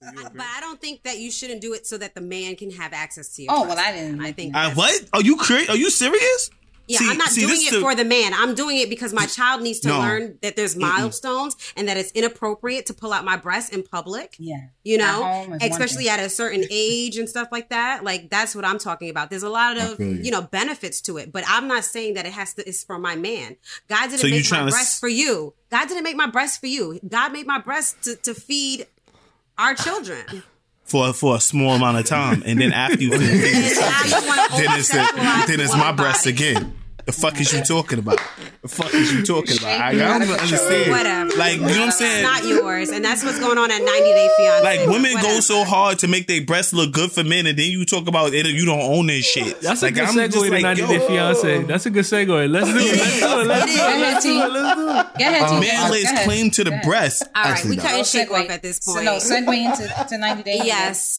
But I don't think that you shouldn't do it so that the man can have access to you. Oh, trust well, I didn't I think think. Uh, what? Are you crazy? Are you serious? Yeah, See- I'm not see, doing it the- for the man. I'm doing it because my child needs to No. learn that there's milestones and that it's inappropriate to pull out my breast in public. Yeah. You know, home is one especially at a certain age and stuff like that. Like that's what I'm talking about. There's a lot of you. you know benefits to it, but I'm not saying that it has to. It's for my man. God didn't So make my trying to breast s- for you. God didn't make my breast for you. God made my breast to, to feed our children. For for a small amount of time, and then after you finish, And now you want to then it's then it's my breast body. again. The fuck is you talking about? The fuck is you talking about? I, I don't even understand. Whatever. Like you know what I'm saying? It's saying? not yours, and that's what's going on at 90 Day Fiance. Like women go so hard to make their breasts look good for men, and then you talk about it. You don't own this shit. That's like, a good I'm segue just to like, 90 yo, Day Fiance. That's a good segue. Let's do it. Let's do it. Let's do it. Go ahead, T. Let's do it. Go ahead, T. Man lays claim to the breast. All right, Actually, we no. cutting shake segue. off at this So, point. no, segue into to 90 Day yes.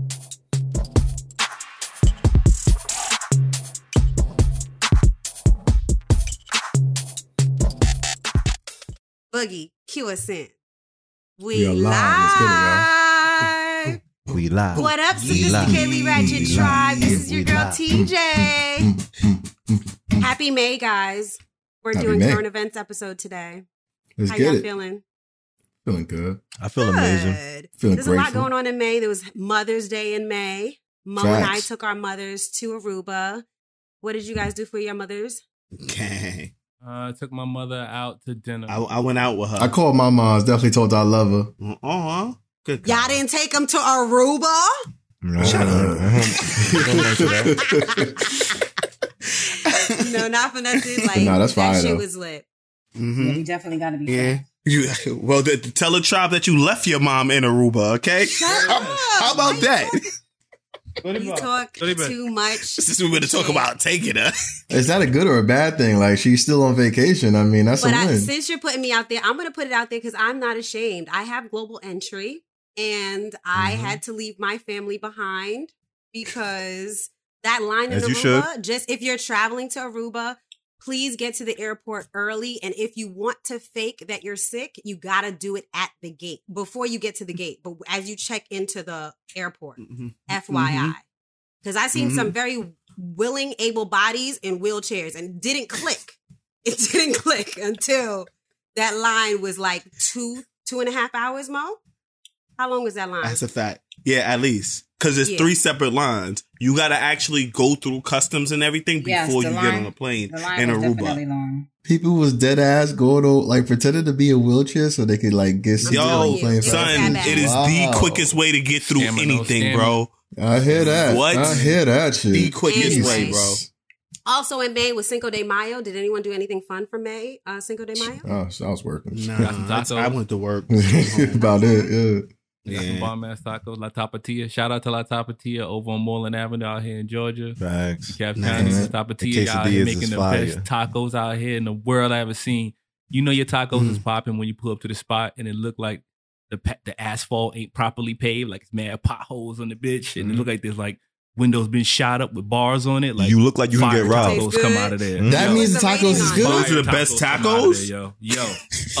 Boogie, cue us in. We We are live. Live. We live. What up, We live. sophisticatedly ratchet We tribe? live. This is your We girl live. TJ. Happy May, guys. We're Happy doing May. current events episode today. Let's How get y'all it. feeling? Feeling good. I feel amazing. Good. Feeling There's a lot going on in May. There was Mother's Day in May. Mo and I took our mothers to Aruba. What did you guys do for your mothers? Gang. Uh, I took my mother out to dinner. I, I went out with her. I called my mom's. Definitely told her I love her. Uh-huh. Good. Y'all didn't take them to Aruba? Shut no, not for nothing. Like no, that's that fire, shit though. was lit. Yeah, Mhm. you definitely got to be. Yeah. You, well, th- tell the tribe that you left your mom in Aruba, okay? how, how about that? You talk What about- too much. Since we're going to talk about taking her. Is that a good or a bad thing? Like she's still on vacation. I mean, that's But a I, win. since you're putting me out there, I'm going to put it out there because I'm not ashamed. I have global entry and I Mm-hmm. had to leave my family behind because that line As in Aruba, just if you're traveling to Aruba, please get to the airport early. And if you want to fake that you're sick, you got to do it at the gate before you get to the gate. But as you check into the airport, Mhm. FYI. Because I've seen Mhm. some very willing, able bodies in wheelchairs and didn't click. It didn't click until that line was like two, two and a half hours, Mo. How long was that line? That's a fact. Yeah, at least. Because it's Yeah. three separate lines. You got to actually go through customs and everything before the you get on a plane in was definitely Aruba. long. People was dead ass going to like pretending to be a wheelchair so they could like get seated on Yo, the plane. It's son, it is Wow. the quickest way to get through Scammer, anything, scammer. bro. I hear that. What? I hear that shit. The quickest Anyway. way, bro. also in May was Cinco de Mayo. Did anyone do anything fun for May? Uh, Cinco de Mayo? Oh, so I was working. Nah, that's- tacos. I went to work. About it, yeah. We got some bomb ass tacos. La Tapatia. Shout out to La Tapatia over on Moreland Avenue out here in Georgia. Facts. Cap Nice. County, The Tapatia out here quesadillas making the fire. best tacos out here in the world I ever seen. You know your tacos is popping when you pull up to the spot and it look like the pa- the asphalt ain't properly paved, like it's mad potholes on the bitch, and it look like there's like windows been shot up with bars on it. Like you look like you can get robbed. Tacos Tastes come out of there. Mm. That Yo, means the tacos is good. Those are the best come tacos? there, Yo, yo,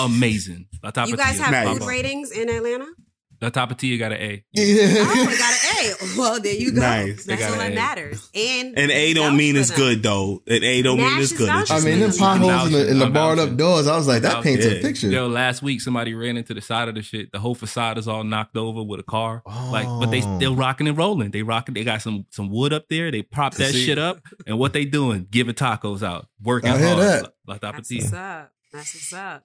amazing. La You Tapatia. guys have Nice. food ratings in Atlanta? La Tapatia got an A. Oh, it got an A. Well, there you go. Nice. They That's got all an that A. matters. And And A don't mean it's good, though. And A don't mean Nash it's is good. It's I just mean, them potholes in the, in the vouching. barred up doors. I was like, that Out paints there. a picture. Yo, last week somebody ran into the side of the shit. The whole facade is all knocked over with a car. Like, but they Oh. still rocking and rolling. They rocking. They got some some wood up there. They prop that See? shit up. And what they doing? Giving tacos out. Working I hear hard. that. La, La That's Tapatia. what's up. That's what's up.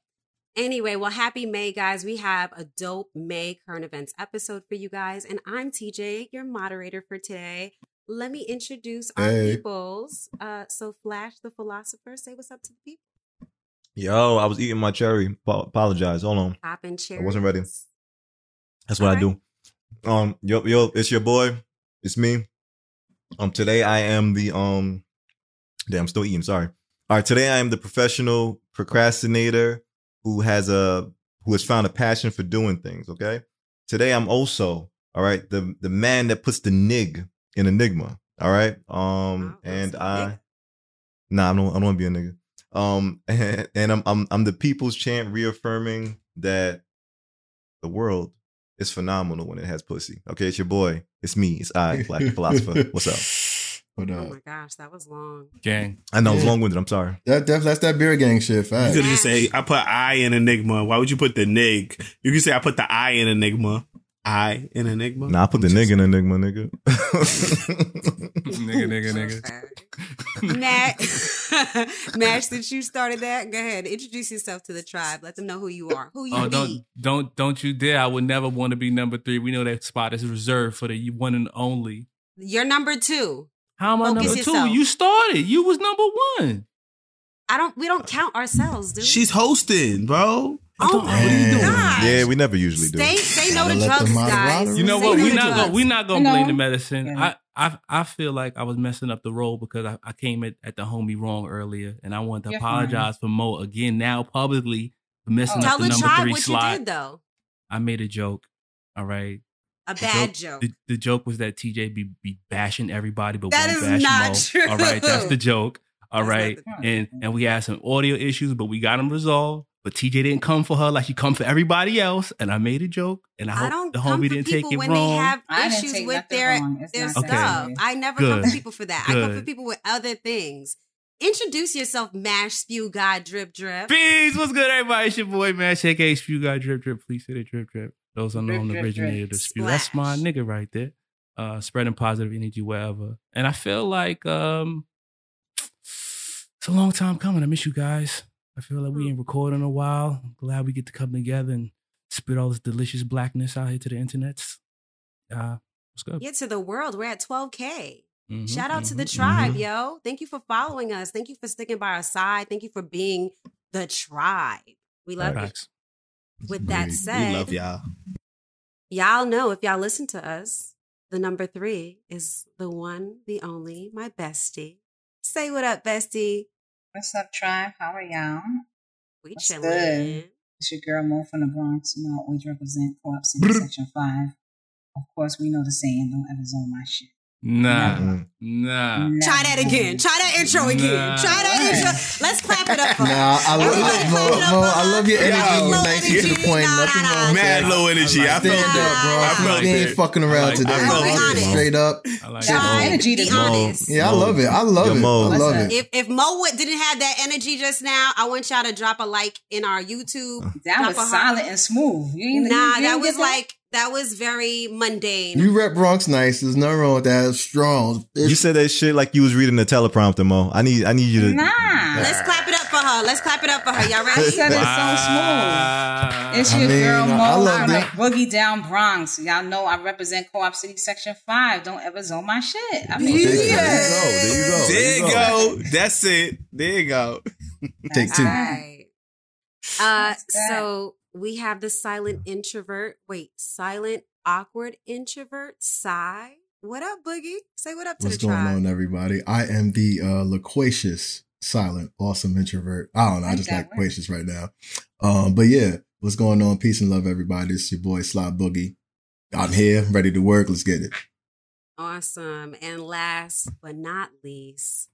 Anyway, well, happy May, guys. We have a dope May current events episode for you guys. And I'm TJ, your moderator for today. Let me introduce our Hey. peoples. Uh, so, Flash the philosopher, say what's up to the people. Yo, I was eating my cherry. Pa- apologize. Hold on. Popping cherries. wasn't ready. That's what I Alright. do. Um, yo, yo, it's your boy. It's me. Um, today I am the um, damn, I'm still eating. Sorry. All right, today I am the professional procrastinator who has a who has found a passion for doing things. Okay. Today I'm also all right the the man that puts the nig in Enigma. All right. Um, and I, nah, I don't, I don't want to be a nigga. Um, and, and I'm I'm I'm the people's chant reaffirming that the world is phenomenal when it has pussy. Okay, it's your boy. It's me. It's I, Black Philosopher. What's up? But Oh uh, my gosh, that was long. Gang. I know it's Yeah. long winded. I'm sorry. that, that that's that beer gang shit. You Fact. could just say I put I in Enigma. Why would you put the nig? You could say I put the I in Enigma. I in Enigma. Nah, I put the nigga in Enigma, nigga. nigga, nigga, nigga. Matt, Matt, since you started that, go ahead. Introduce yourself to the tribe. Let them know who you are. Who you Oh, be. don't don't don't you dare! I would never want to be number three. We know that spot is reserved for the one and only. You're number two. How am I Focus number yourself. two? You started. You was number one. I don't. We don't count ourselves, do we? She's hosting, bro. Oh my Damn. gosh. yeah, we never usually do. Stay, say no Gotta let drugs, the guys. moderators You know Say what? no We're not drugs. gonna we not gonna You blame know? the medicine. Yeah. I, I I feel like I was messing up the role because I, I came at, at the homie wrong earlier, and I wanted to You're apologize for Mo again now publicly for messing Oh. Tell up the the number tribe three what slot. you did, though. I made a joke. All right. A The bad joke. The, the joke was that TJ be, be bashing everybody, but That won't bash not Mo. true. All right, that's the joke. All That's right, and and we had some audio issues, but we got them resolved. But TJ didn't come for her like she come for everybody else, and I made a joke, and I I hope don't the homie didn't take it when wrong. they have I issues with their their not Okay. stuff. I never come Good. for people for that. I come for people with other things. Introduce yourself, mash, spew, god, drip, drip. Peace, what's good, everybody? It's your boy, Mash, Shake A Spew Guy Drip Drip. Please say the drip drip. Those unknown drip, originator drip. the spew. That's my nigga right there. Uh, spreading positive energy wherever. And I feel like um, it's a long time coming. I miss you guys. I feel like we ain't recording in a while. I'm glad we get to come together and spit all this delicious blackness out here to the internet. Uh, what's good? Get to the world. We're at 12K. Mhm, Shout out to the mhm, tribe, mhm. yo. Thank you for following us. Thank you for sticking by our side. Thank you for being the tribe. We love you. Facts. With that We- we said, We love y'all. y'all know if y'all listen to us, the number three is the one, the only, my bestie. Say what up, bestie. What's up, tribe? How are y'all? We What's chilling. good? It's your girl Mo from the Bronx. You know, I always represent Co-op City Section 5. Of course, we know the saying, don't ever zone my shit. Nah, Mm. nah. Try that again. Try that intro again. Try that intro. Let's clap it up for her. Nah, I love, Everybody Mo, clap up Mo, I love your energy. Yo. You're Low nice and to the energy. point. Nah, Nothing nah, wrong nah. Mad that. low energy. I Stand felt up, bro. I felt we ain't fucking around I like today. I'm gonna be bro. honest. Straight up. I like Shout that. energy Be to Mo. honest. Yeah, I love it. I love Yo, it. Mo. I love Listen. it. If if Mo would- didn't have that energy just now, I want y'all to drop a like in our YouTube. That Drop was a heart. solid and smooth. You, you, Nah, that was like that was very mundane. You rep Bronx nice. There's nothing wrong with that. It's strong. It's, You said that shit like you was reading the teleprompter, Mo. I need, I need you to. Nah. Let's clap it up for her. Let's clap it up for her. Y'all I ready? said it so Wow. smooth. It's I your mean, girl I- Mo. I love I'm like Boogie Down Bronx. Y'all know I represent Co-op City Section 5. Don't ever zone my shit. I mean, Yeah. There you go. There you go. That's it. There you go. Take two. All right. Uh, so we have the silent introvert. Wait, silent awkward introvert. Sigh. What up, Boogie? Say what up to What's the tribe. What's going tribe. on, everybody? I am the uh, loquacious, silent, awesome introvert. I don't know. I Like just like loquacious right now. Um, but yeah, what's going on? Peace and love, everybody. It's your boy Sly Boogie. I'm here, ready to work. Let's get it. Awesome. And last but not least,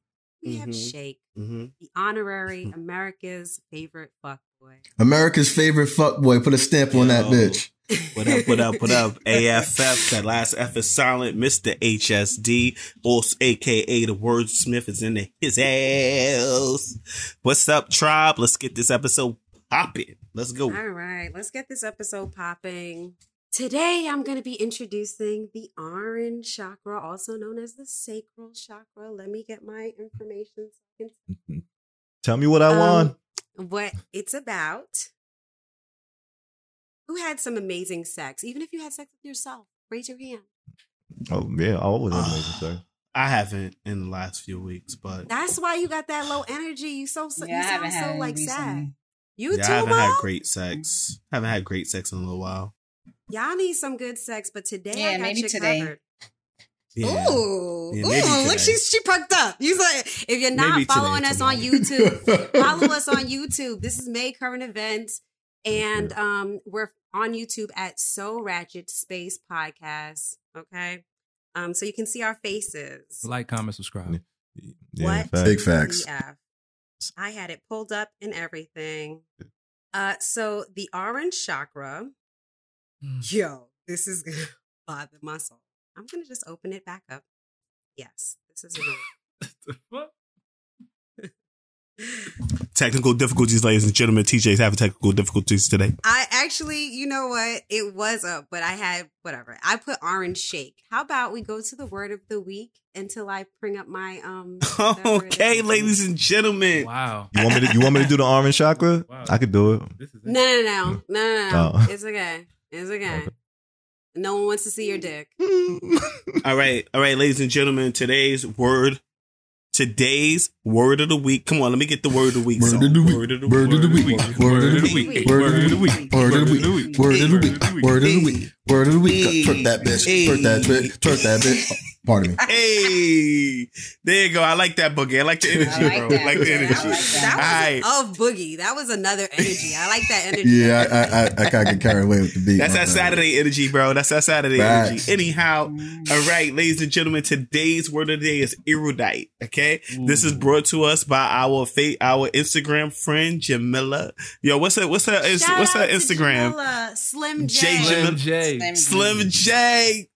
we have Mhm. Shake, Mm-hmm. the honorary America's favorite fuckboy. America's favorite fuckboy. Put a stamp on that bitch. What up, what up, what up? AFF, that last F is silent. Mr. HSD, also aka the wordsmith is in the, his ass. What's up, tribe? Let's get this episode popping. Let's go. All right, let's get this episode popping. Today, I'm going to be introducing the orange chakra, also known as the sacral chakra. Let me get my information. so I can Tell me what I Um, want. What it's about. Who had some amazing sex? Even if you had sex with yourself, raise your hand. Oh yeah, I always have amazing sex. I haven't in the last few weeks, but That's why you got that low energy. You so, so Yeah, you sound so any like sad. You yeah, I haven't Mo? had great sex. Haven't had great sex in a little while. Y'all need some good sex, but today Yeah, I got maybe you today. covered. Yeah. Ooh, Yeah, ooh, look, today. she's she perked up. You like, if you're not Maybe today, following us on. YouTube, follow us on YouTube. This is May Current Events, and um, we're on YouTube at So Ratchet Space Podcast. Okay, um, so you can see our faces. Like, comment, subscribe. Yeah, What? fact. Big facts. BF. I had it pulled up and everything. Uh, so the orange chakra, Mm. yo, this is gonna bother my soul. I'm gonna just open it back up. Yes, this is annoying. Technical difficulties, ladies and gentlemen. TJ's having technical difficulties today. I actually, you know what? It was up, but I had whatever. I put orange shake. How about we go to the word of the week until I bring up my um. okay, ladies and gentlemen. Wow. You want me to? You want me to do the orange chakra? Wow. I could do it. This is it. No, no, no, no, no, no. Oh. It's okay. It's okay. No one wants to see your dick. All right, all right, ladies and gentlemen. Today's word, today's word of the week. Come on, let me get the word of the week. Word song. of the week. Word of the Word of the week. week. Word of the week. Word of the week. Word of the week. Word of the week. Word of the week. Word of the week. Twerk that bitch. Twerk that bitch. Twerk that bitch. Pardon me. Hey, there you go. I like that boogie. I like the energy, I like bro. that. I like the Yeah, I energy. like that. That was All right. of boogie. That was another energy. I like that energy. Yeah, I I I, I can't get carried away with the beat. That's that bad. Saturday energy, bro. That's that Saturday Facts. energy. Anyhow, all right, ladies and gentlemen, today's word of the day is erudite. Okay, this is brought to us by our fa- our Instagram friend Jamila. Yo, what's her what's her Shout what's her out to Instagram? Jamila, Slim J. J. Slim Jamil- J. Slim- Slim J.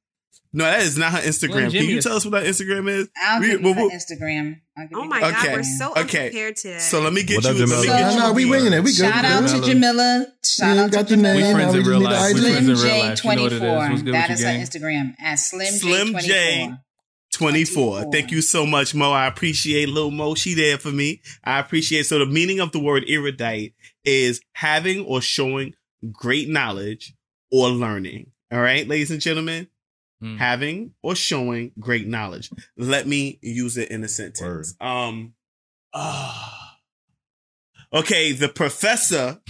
No, that is not her Instagram. Can you tell us what her Instagram is? I'll We- give well, you her well- Instagram. I'll give Oh my God, Okay. we're so Okay. unprepared today. So let me get What you. Let me Jamila? get No, you. no, we winging it. We good. Shout we out to Jamila. Jamila. Shout out to the name. We friends in real life. We friends Slim in real J life. You know what it is. 24. What's good That with is you, her? Instagram at Slim J Slim 24. J. 24. 24. Thank you so much, Mo. I appreciate Lil Mo. She there for me. I appreciate. So the meaning of the word erudite is having or showing great knowledge or learning. All right, ladies and gentlemen, Hmm. having or showing great knowledge. Let me use it in a sentence. Um, ah. okay, the professor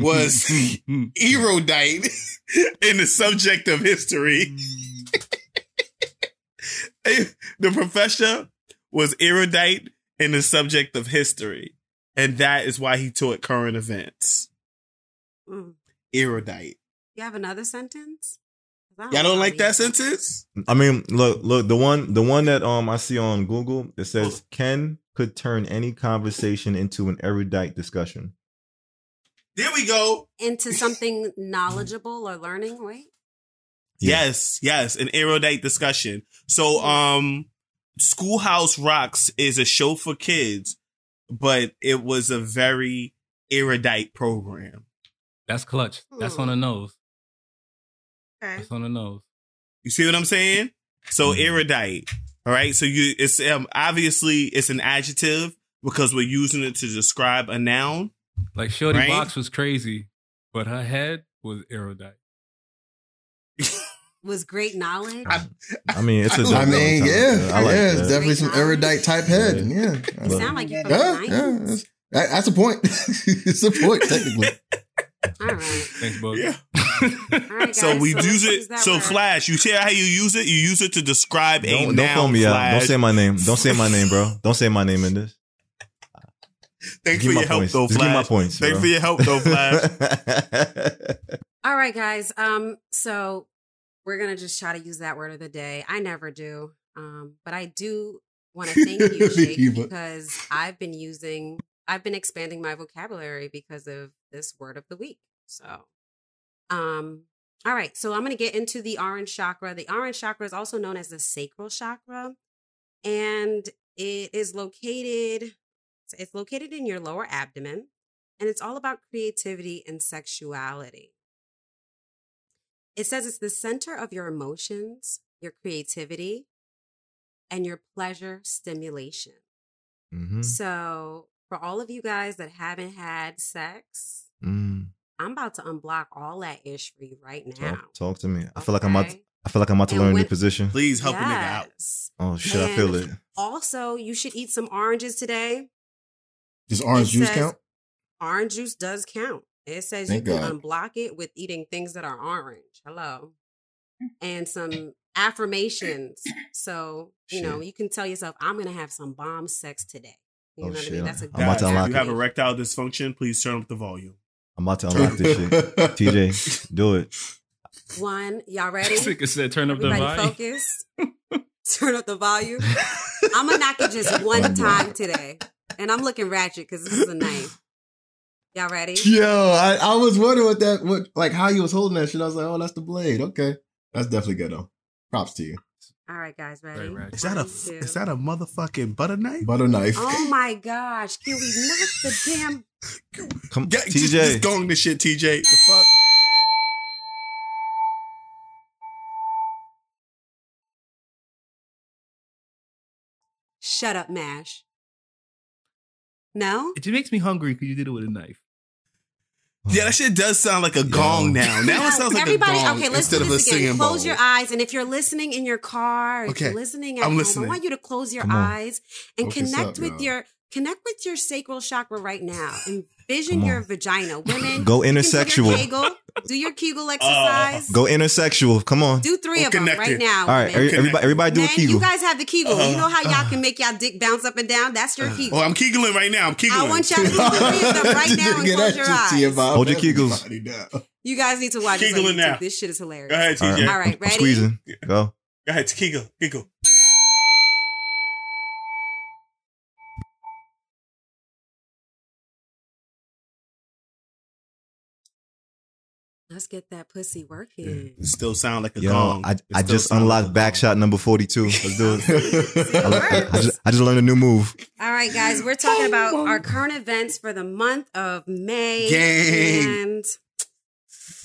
was erudite in the subject of history. the professor was erudite in the subject of history, and that is why he taught current events. Mm. Erudite. You have another sentence? 'Cause I Y'all know don't like that use sentence? I mean, look, look, the one, the one that um I see on Google it says Ken could turn any conversation into an erudite discussion. There we go. Into something knowledgeable or learning. Wait. Yeah. Yes, yes, an erudite discussion. So, um, Schoolhouse Rocks is a show for kids, but it was a very erudite program. That's clutch. That's on the nose. Okay. That's on the nose. You see what I'm saying? So Mhm. erudite. All right. So you, it's um, obviously it's an adjective because we're using it to describe a noun. Like Shorty Right? Box was crazy, but her head was erudite. Was great knowledge. I- I mean, it's a I I mean, yeah, I like yeah, it's that. definitely some erudite type head. Yeah. Yeah, you sound like you're from yeah, the yeah. That's, that- that's a point. it's a point technically. All right. Thanks, Bug. Yeah. All right. So we let's use use it. So word. Flash, you see how you use it? You use it to describe a Don't, noun. don't call me out. Flash. Don't say my name. Don't say my name, bro. Don't say my name in this. Thanks Give for your help, points. though, Just my Flash. points. Thanks bro. for your help, though, Flash. All right, guys. Um, so we're gonna just try to use that word of the day. I never do. Um, but I do want to thank you, Jake, because I've been using I've been expanding my vocabulary because of this word of the week. So um all right, so I'm gonna get into the orange chakra. The orange chakra is also known as the sacral chakra, and it is located it's located in your lower abdomen, and it's all about creativity and sexuality. It says it's the center of your emotions, your creativity, and your pleasure stimulation. Mhm. So, for all of you guys that haven't had sex, Mm. I'm about to unblock all that ish for you right now. Talk, talk to me. I feel like I'm about. To, I feel like I'm about to And learn a new position. Please help a nigga out. Oh shit! I feel it. Also, you should eat some oranges today. Does orange It juice says- count? Orange juice does count. It says Thank you can God. unblock it with eating things that are orange. Hello. And some affirmations. So, you know, you can tell yourself, I'm going to have some bomb sex today. You Oh, know what I mean? That's a I'm about to unlock if you have erectile dysfunction, please turn up the volume. I'm about to unlock this shit. TJ, do it. One, y'all ready? Nigga said turn up the volume. focus. Turn up the volume. I'm gonna knock it just one time today, and I'm looking ratchet because this is a knife. Y'all ready? Yo, I, I was wondering what that, what like how you was holding that shit. I was like, oh, that's the blade. Okay, that's definitely good though. Props to you. All right, guys, ready? Right, right. Is that a two. is that a motherfucking butter knife? Butter knife. Oh my gosh! Can we knock the damn? Come, Get, TJ. just, just going this shit, TJ. The fuck? Shut up, Mash. No. It just makes me hungry because you did it with a knife. Yeah, that shit does sound like a gong now. Now it sounds like Everybody, a gong okay, let's instead do of a this again. singing Close bowl. your eyes, and if you're listening in your car, if Okay, you're listening at I'm home, listening. I want you to close your Come on. eyes and Focus connect up, with y'all. your connect with your sacral chakra right now. Envision your vagina. Women, Go you can do your. Kegel, do your Kegel exercise. Go intersexual. Come on. do three Go of them right now. All right, women. everybody, everybody do a Kegel. you guys have the Kegel. you Uh, know how y'all can make y'all dick bounce up and down? That's your Kegel. Oh, I'm kegeling right now. I'm kegeling. I want y'all to do three of them right now and close your shit to your eyes. Hold your Kegels. You guys need to watch this Kegeling YouTube. now. This shit is hilarious. Go ahead, TJ. right, All right, I'm ready? squeezing. Go. Go ahead, kegel, kegel. Let's get that pussy working. It still sound like a Yo, gong. I, I just unlocked like back shot number 42. Let's do it. I, It I just, I just learned a new move. All right, guys, we're talking about our current events for the month of May. Gang. And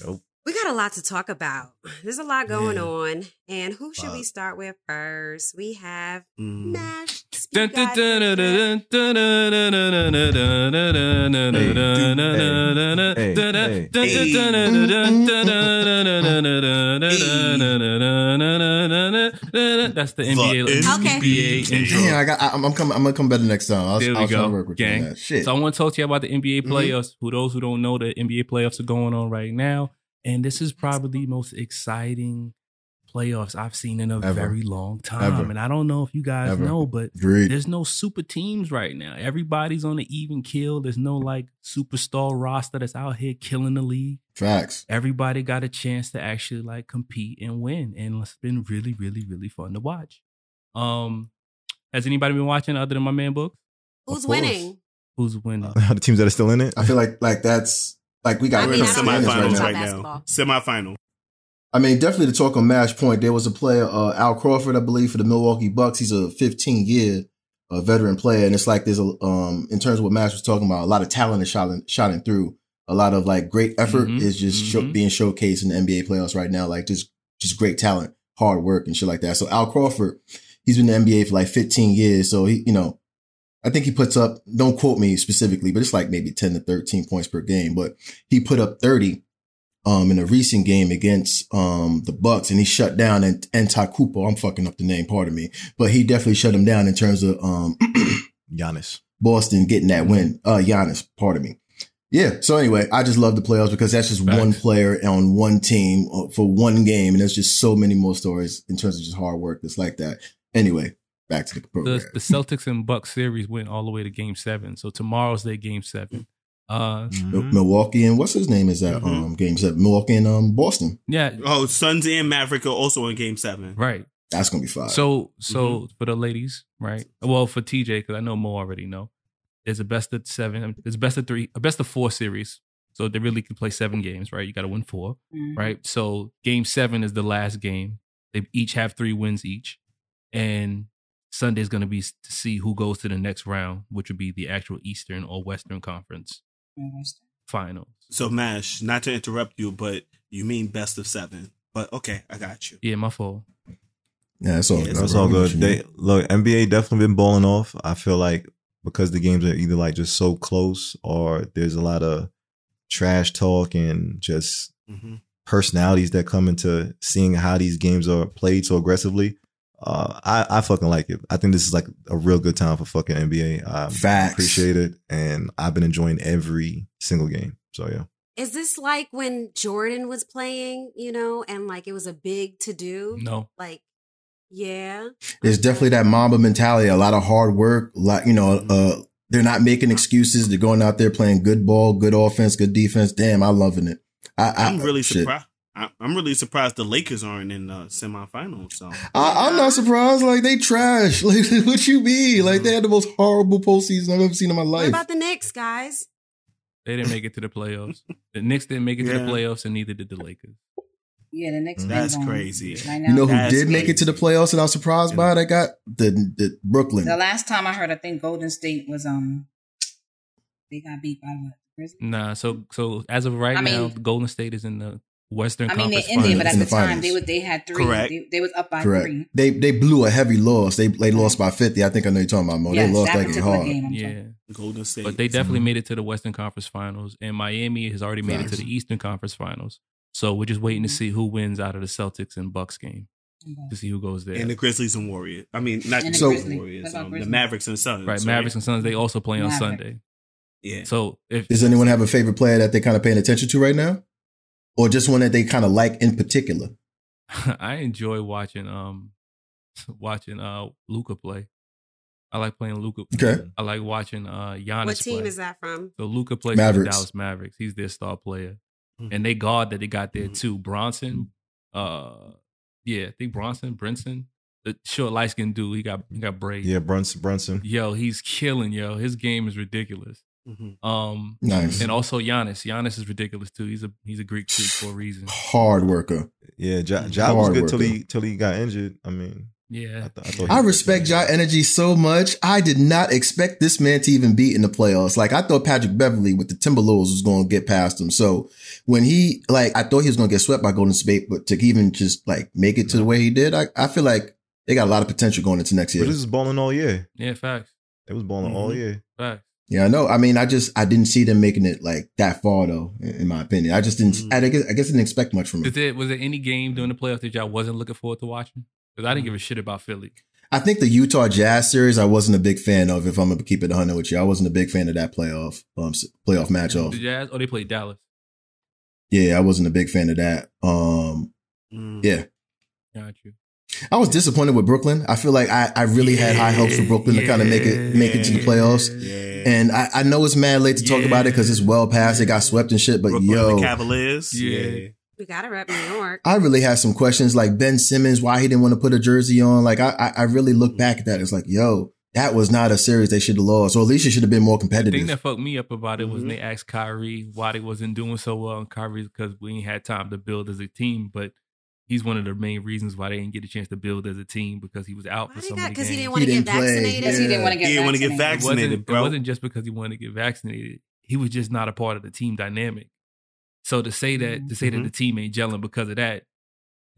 Nope we got a lot to talk about. There's a lot going yeah. on. And who should wow. we start with first? We have mm. Nash. That's the NBA. Okay, Yeah, I got. I'm coming. I'm gonna come better next time. There we go, gang. So I want to talk to you about the NBA playoffs. For those who don't know, the NBA playoffs are going on right now and this is probably the most exciting playoffs I've seen in a Ever. very long time. Ever. And I don't know if you guys Ever. know, but Agreed. there's no super teams right now. Everybody's on an even kill. There's no like superstar roster that's out here killing the league. Facts. Everybody got a chance to actually like compete and win, and it's been really, really, really fun to watch. Um, has anybody been watching other than my man book? Who's Of course. winning? Who's winning? the teams that are still in it. I feel like like that's like we got. I We're mean, in the I don't know semifinals right basketball. now. Semifinal. I mean, definitely to talk on match point, there was a player, uh, Al Horford, I believe, for the Milwaukee Bucks. He's a 15 year uh, veteran player, and it's like there's a um in terms of what Max was talking about, a lot of talent is shot shining through. A lot of like great effort Mhm, is just show, mhm. being showcased in the NBA playoffs right now. Like just just great talent, hard work, and shit like that. So Al Horford, he's been in the NBA for like 15 years, so he you know. I think he puts up, don't quote me specifically, but it's like maybe 10 to 13 points per game. But he put up 30 um, in a recent game against um, the Bucks, and he shut down and Antetokounmpo. I'm fucking up the name, pardon me, but he definitely shut him down in terms of um, Giannis. Boston getting that win. Uh, Giannis, pardon me. Yeah. So anyway, I just love the playoffs because that's just Facts. one player on one team uh, for one game, and there's just so many more stories in terms of just hard work that's like that. Anyway, back to the program. the, the Celtics and Bucks series went all the way to Game Seven. So tomorrow's their Game Seven. Uh, Mil- Milwaukee and what's his name is that Mhm. um game seven? Milwaukee and um Boston. yeah, Oh, Suns and Maverick are also in Game Seven. right. That's gonna be fire. So, so for the ladies, right? Well, for TJ, because I know Mo already know. There's a best of seven. There's a best of three, a best of four series. So they really can play seven games, right? You got to win 4 Mhm. right? So game seven is the last game. They each have three wins each, and Sunday's going to be to see who goes to the next round, which would be the actual Eastern or Western Conference finals. So Mash, not to interrupt you, but you mean best of seven. But okay, I got you. Yeah, my fault. yeah, that's all. Yeah, good, That's all I get what good. They look NBA definitely been balling off. I feel like because the games are either like just so close or there's a lot of trash talk and just hmm personalities that come into seeing how these games are played so aggressively. Uh, I I fucking like it. I think this is like a real good time for fucking NBA. I Facts. appreciate it, and I've been enjoying every single game. So yeah, Is this like when Jordan was playing, you know, and like it was a big to do? No. Like, yeah. There's definitely that Mamba mentality, a lot of hard work, a lot, you know, uh, they're not making excuses. They're going out there playing good ball, good offense, good defense. Damn, I'm loving it. I, I, I'm really shit. surprised. I- I'm really surprised the Lakers aren't in the semifinals. So I, I'm not surprised. Like they trash. Like what you mean? Like they had the most horrible postseason I've ever seen in my life. What life. about the Knicks, guys? They didn't make it to the playoffs. The Knicks didn't make it to Yeah. the playoffs, and neither did the Lakers. Yeah, the next That's crazy. Right you know who That's did make it to the playoffs and I was surprised by it? I got the the Brooklyn. the last time I heard, I think Golden State was um, they got beat by what? Grizzlies? Nah, so so as of right I mean- now, Golden State is in the Western I mean, Conference they're in there, Finals. but at In the, the time they was they had three. Correct. They, they was up by Correct. three. They they blew a heavy loss. They they lost by 50. I think I know you're talking about Mo. Yes, they lost that like particular hard. game. Yeah, talking. Golden State, but they definitely made it to the Western Conference Finals, and Miami has already made it to the Eastern Conference Finals. So we're just waiting to Mhm. see who wins out of the Celtics and Bucks game to see who goes there. and the Grizzlies and Warriors. I mean, not And the the Grizzlies Grizzlies. and Warriors. What about Um, the Mavericks and Suns. right, Mavericks and Suns they also play on Mavericks. Sunday. Yeah. So if Does anyone have a favorite player that they're kind of paying attention to right now? Or just one that they kind of like in particular? I enjoy watching um watching uh Luka play. I like playing Luka. Okay. I like watching uh Giannis What team play. is that from? So Luka plays for the Mavericks. Dallas Mavericks. He's their star player. Mhm. And they guard that they got there Mhm. too. Bronson, uh yeah, I think Bronson, Brinson, the short light skinned dude, he got he got braids. Yeah, Brunson. Brunson. Yo, he's killing, yo. His game is ridiculous. Mhm. Um Nice. and also Giannis. Giannis is ridiculous too. He's a he's a Greek freak for a reason. Hard worker. Yeah, Ja, ja was Hard good till he till he got injured. I mean, I, Yeah. th- I thought I respect Ja Energy so much. I did not expect this man to even be in the playoffs. Like I thought Patrick Beverley with the Timberwolves was going to get past him. So when he like, I thought he was going to get swept by Golden State, but to even just like make it to the way he did, I, I feel like they got a lot of potential going into next year. But year. this is balling all year. Yeah, facts. It was balling all Mhm. year. Facts. Yeah, I know. I mean, I just I didn't see them making it like that far though. In, in my opinion, I just didn't. Mhm. I guess I guess I didn't expect much from it. him. there was there any game during the playoffs that y'all wasn't looking forward to watching? Because I didn't give a shit about Philly. I think the Utah Jazz series I wasn't a big fan of. If I'm gonna keep it 100 with you, I wasn't a big fan of that playoff um playoff matchup. The Jazz, oh, they played Dallas. Yeah, I wasn't a big fan of that. Um, Mm. yeah, Got you. I was disappointed with Brooklyn. I feel like I, I really had high hopes for Brooklyn to kind of make it make it to the playoffs. Yeah. And I, I know it's mad late to talk about it because it's well past. It got swept and shit. But Brooklyn yo, the Cavaliers. Yeah. Yeah. We gotta rep New York. I really had some questions like Ben Simmons, why he didn't want to put a jersey on. Like I, I, I really look back at that. It's like, yo, that was not a series they should have lost, or at least it should have been more competitive. The thing that fucked me up about it was Mhm. when they asked Kyrie why they wasn't doing so well, and Kyrie's because we ain't had time to build as a team. But he's one of the main reasons why they didn't get a chance to build as a team because he was out Why for they so many Because he didn't want to get vaccinated. Because he didn't want to get He didn't wanna get vaccinated. vaccinated. wasn't, it wasn't just because he wanted to get vaccinated. He was just not a part of the team dynamic. So to say that to say that Mhm. the team ain't gelling because of that,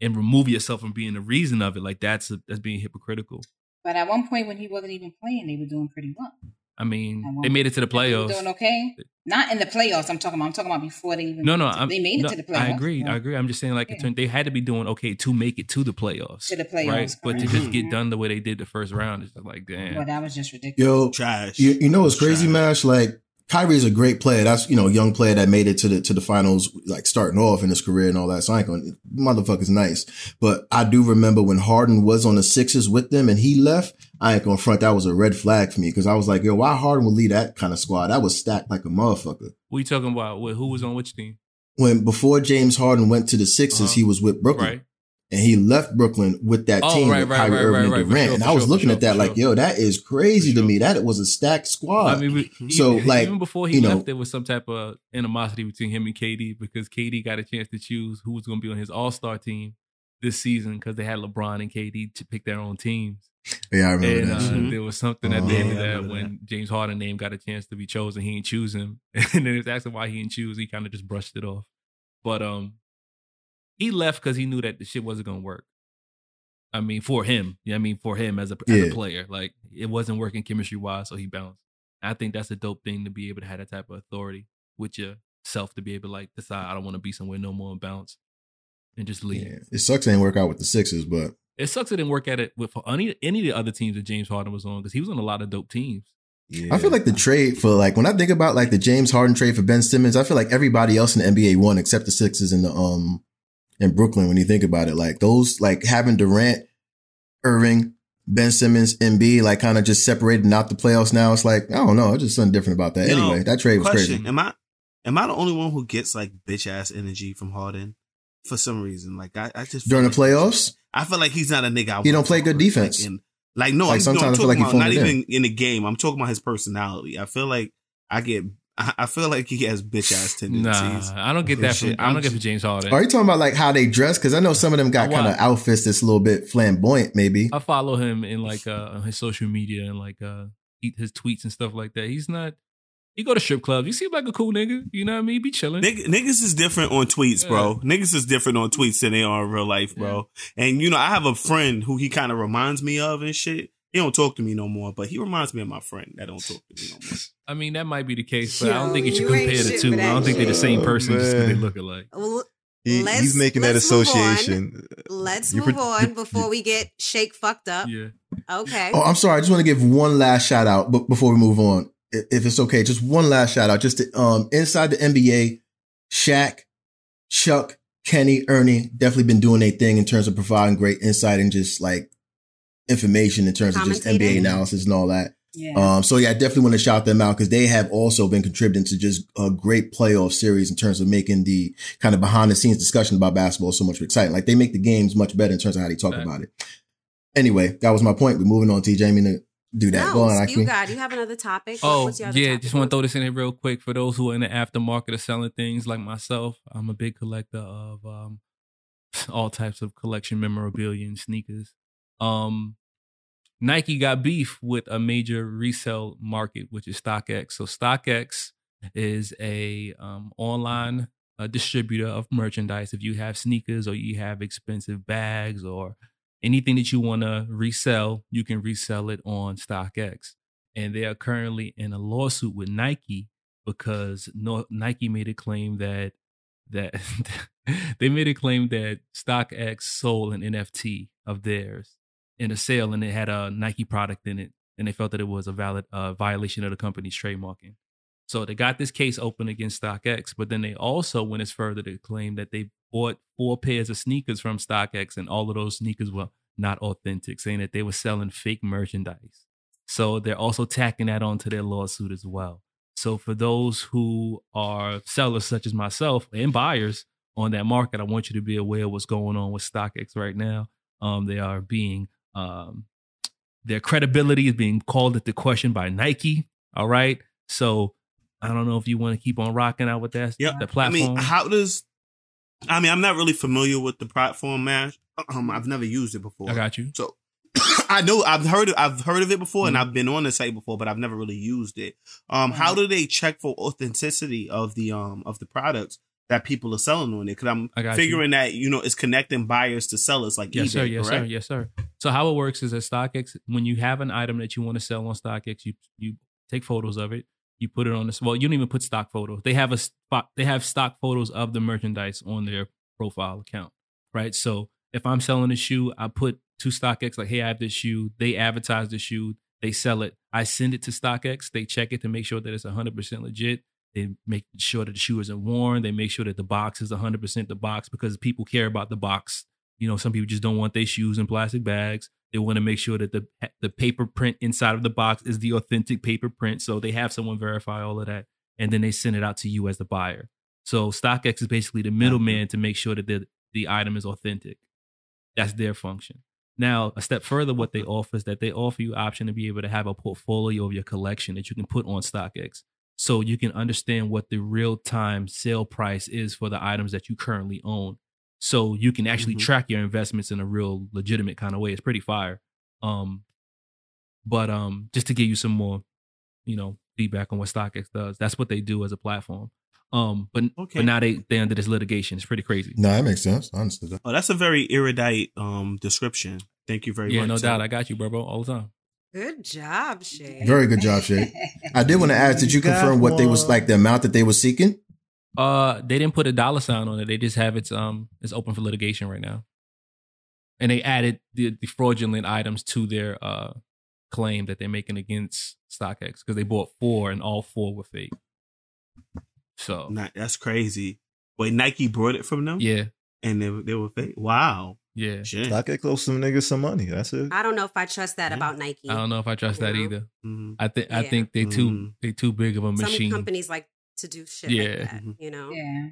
and remove yourself from being the reason of it, like that's a, that's being hypocritical. But at one point when he wasn't even playing, they were doing pretty well. I mean, I they made it to the playoffs. doing okay. Not in the playoffs. I'm talking about. I'm talking about before they even. No, no, to- they made it no, to the playoffs. I agree. Yeah. I agree. I'm just saying, like, it Yeah. turned, they had to be doing okay to make it to the playoffs, To the playoffs, right? But to just get Mhm. done the way they did the first round, it's just like, damn. Well, that was just ridiculous. Yo, Trash. you, you know what's crazy, Trash. Mash? Like Kyrie's a great player. That's you know a young player that made it to the to the finals, like starting off in his career and all that. So I ain't going motherfucker's nice. But I do remember when Harden was on the Sixers with them and he left. I ain't gonna front. That was a red flag for me because I was like, yo, why Harden would lead that kind of squad? That was stacked like a motherfucker. What you talking about? What, who was on which team? When before James Harden went to the Sixers, Uh-huh. he was with Brooklyn. Right. And he left Brooklyn with that Oh, team right, with right, Kyrie right, Irving right, and Durant. sure, and I was sure, looking sure, at that like, yo, that is crazy to me. That it was a stacked squad. I mean, we, So, even, like, even before he you know- left, there was some type of animosity between him and KD because KD got a chance to choose who was going to be on his All Star team this season because they had LeBron and KD to pick their own teams. Yeah, I remember And that. uh. Mhm. there was something at the end of I that when James Harden name got a chance to be chosen, he didn't choose him, and then it was asking why he didn't choose. He kind of just brushed it off, but um, he left because he knew that the shit wasn't gonna work. I mean, for him, yeah, I mean, for him as a as Yeah. a player, like it wasn't working chemistry wise, so he bounced. I think that's a dope thing to be able to have that type of authority with yourself to be able to like decide I don't want to be somewhere no more and bounce and just leave. Yeah. It sucks it didn't work out with the Sixers, but It sucks it didn't work at it with any any of the other teams that James Harden was on because he was on a lot of dope teams. Yeah. I feel like the trade for like when I think about like the James Harden trade for Ben Simmons, I feel like everybody else in the NBA won except the Sixers in the um in Brooklyn. When you think about it, like those like having Durant, Irving, Ben Simmons, Embiid, like kind of just separating out the playoffs. Now it's like I don't know, it's just something different about that. Yo, anyway, that trade was Question: crazy. Am I am I the only one who gets like bitch ass energy from Harden for some reason? Like I, I just During the playoffs, I feel like he's not a nigga. I He don't play good work with. defense. Like, in- like no, Like, I'm, no, sometimes I'm I feel talking like about not it in. even in the game. I'm talking about his personality. I feel like I get. I I feel like he has bitch ass tendencies. Nah, I don't get that from. shit. I don't I'm get from just- James Harden. are you talking about like how they dress? Because I know some of them got kind of outfits that's a little bit flamboyant, maybe. I follow him in like uh on his social media and like uh he- his tweets and stuff like that. He's not. He go to strip clubs. He seems like a cool nigga. You know what I mean? Be chilling. Nigg- niggas is different on tweets, bro. Niggas is different on tweets than they are in real life, bro. And you know, I have a friend who he kind of reminds me of and shit. He don't talk to me no more, but he reminds me of my friend that don't talk to me no more. I mean, that might be the case, but I don't think you should you compare the two. I don't think they're the same shit. person just because they look alike. Well, He- he's making that let's move on. association. Let's You move pre- on before we get shake fucked up. Yeah. Okay. Oh, I'm sorry. I just want to give one last shout out, but before we move on, i- if it's okay, just one last shout out. Just to, um, inside the NBA, Shaq, Chuck, Kenny, Ernie definitely been doing their thing in terms of providing great insight and just like information in terms of just NBA analysis and all that. Yeah. Um, so yeah, I definitely want to shout them out because they have also been contributing to just a great playoff series in terms of making the kind of behind the scenes discussion about basketball so much exciting. Like they make the games much better in terms of how they talk Right. about it. Anyway, that was my point. We're moving on. TJ, I mean to do that. No, Go on, you Akme. got. You have another topic. Oh, what's your other yeah. topic? Just want to throw this in here real quick for those who are in the aftermarket of selling things like myself. I'm a big collector of um, all types of collection memorabilia and sneakers. Um, Nike got beef with a major resale market, which is StockX. So StockX is a um, online uh, distributor of merchandise. If you have sneakers or you have expensive bags or anything that you want to resell, you can resell it on StockX. And they are currently in a lawsuit with Nike because no, Nike made a claim that that they made a claim that StockX sold an NFT of theirs in a sale and it had a Nike product in it, and they felt that it was a valid uh, violation of the company's trademarking. So they got this case open against StockX, but then they also went as further to claim that they bought four pairs of sneakers from StockX, and all of those sneakers were not authentic, saying that they were selling fake merchandise. So they're also tacking that onto their lawsuit as well. So for those who are sellers such as myself and buyers on that market, I want you to be aware of what's going on with StockX right now. Um, they are being um, their credibility is being called into question by Nike. All right, so I don't know if you want to keep on rocking out with that Yeah, the platform. I mean, how does? I mean, I'm not really familiar with the platform, man. Um, I've never used it before. I got you. So I know I've heard of, I've heard of it before, and Mhm. I've been on the site before, but I've never really used it. Um, how do they check for authenticity of the um of the products that people are selling on it? Because I'm I got you. figuring that you know it's connecting buyers to sellers like Yes, eBay, sir. Yes, correct? sir. Yes, sir. So how it works is at StockX, when you have an item that you want to sell on StockX, you you take photos of it, you put it on this. Well, you don't even put stock photos. They have a. They have stock photos of the merchandise on their profile account, right? So if I'm selling a shoe, I put to StockX like, hey, I have this shoe. They advertise the shoe. They sell it. I send it to StockX. They check it to make sure that it's 100% legit. They make sure that the shoe isn't worn. They make sure that the box is 100% the box because people care about the box. You know, some people just don't want their shoes in plastic bags. They want to make sure that the the paper print inside of the box is the authentic paper print. So they have someone verify all of that, and then they send it out to you as the buyer. So StockX is basically the middleman to make sure that the the item is authentic. That's their function. Now, a step further, what they offer is that they offer you option to be able to have a portfolio of your collection that you can put on StockX. So you can understand what the real time sale price is for the items that you currently own. So you can actually Mhm. track your investments in a real legitimate kind of way. It's pretty fire. Um, but um, just to give you some more, you know, feedback on what StockX does, that's what they do as a platform. Um, but Okay. but now they they under this litigation. It's pretty crazy. No, that makes sense. I understood that. Oh, that's a very erudite um description. Thank you very Yeah, much. no doubt. I got you, bro, bro, all the time. Good job, Shay. Very good job, Shay. I did want to ask, did you Got confirm what they was like the amount that they were seeking? Uh, they didn't put a dollar sign on it. They just have it's um it's open for litigation right now, and they added the, the fraudulent items to their uh claim that they're making against StockX because they bought four and all four were fake. So Not, that's crazy. Wait, Nike brought it from them? yeah, And they, they were fake. Wow. yeah. Shit. StockX owes some niggas some money. That's it. I don't know if I trust that Yeah. about Nike. I don't know if I trust that No. either. Mhm. I think I think they too Mhm. they too big of a machine. Some machine. companies like to do shit Yeah. like that, Mhm. you know? Yeah.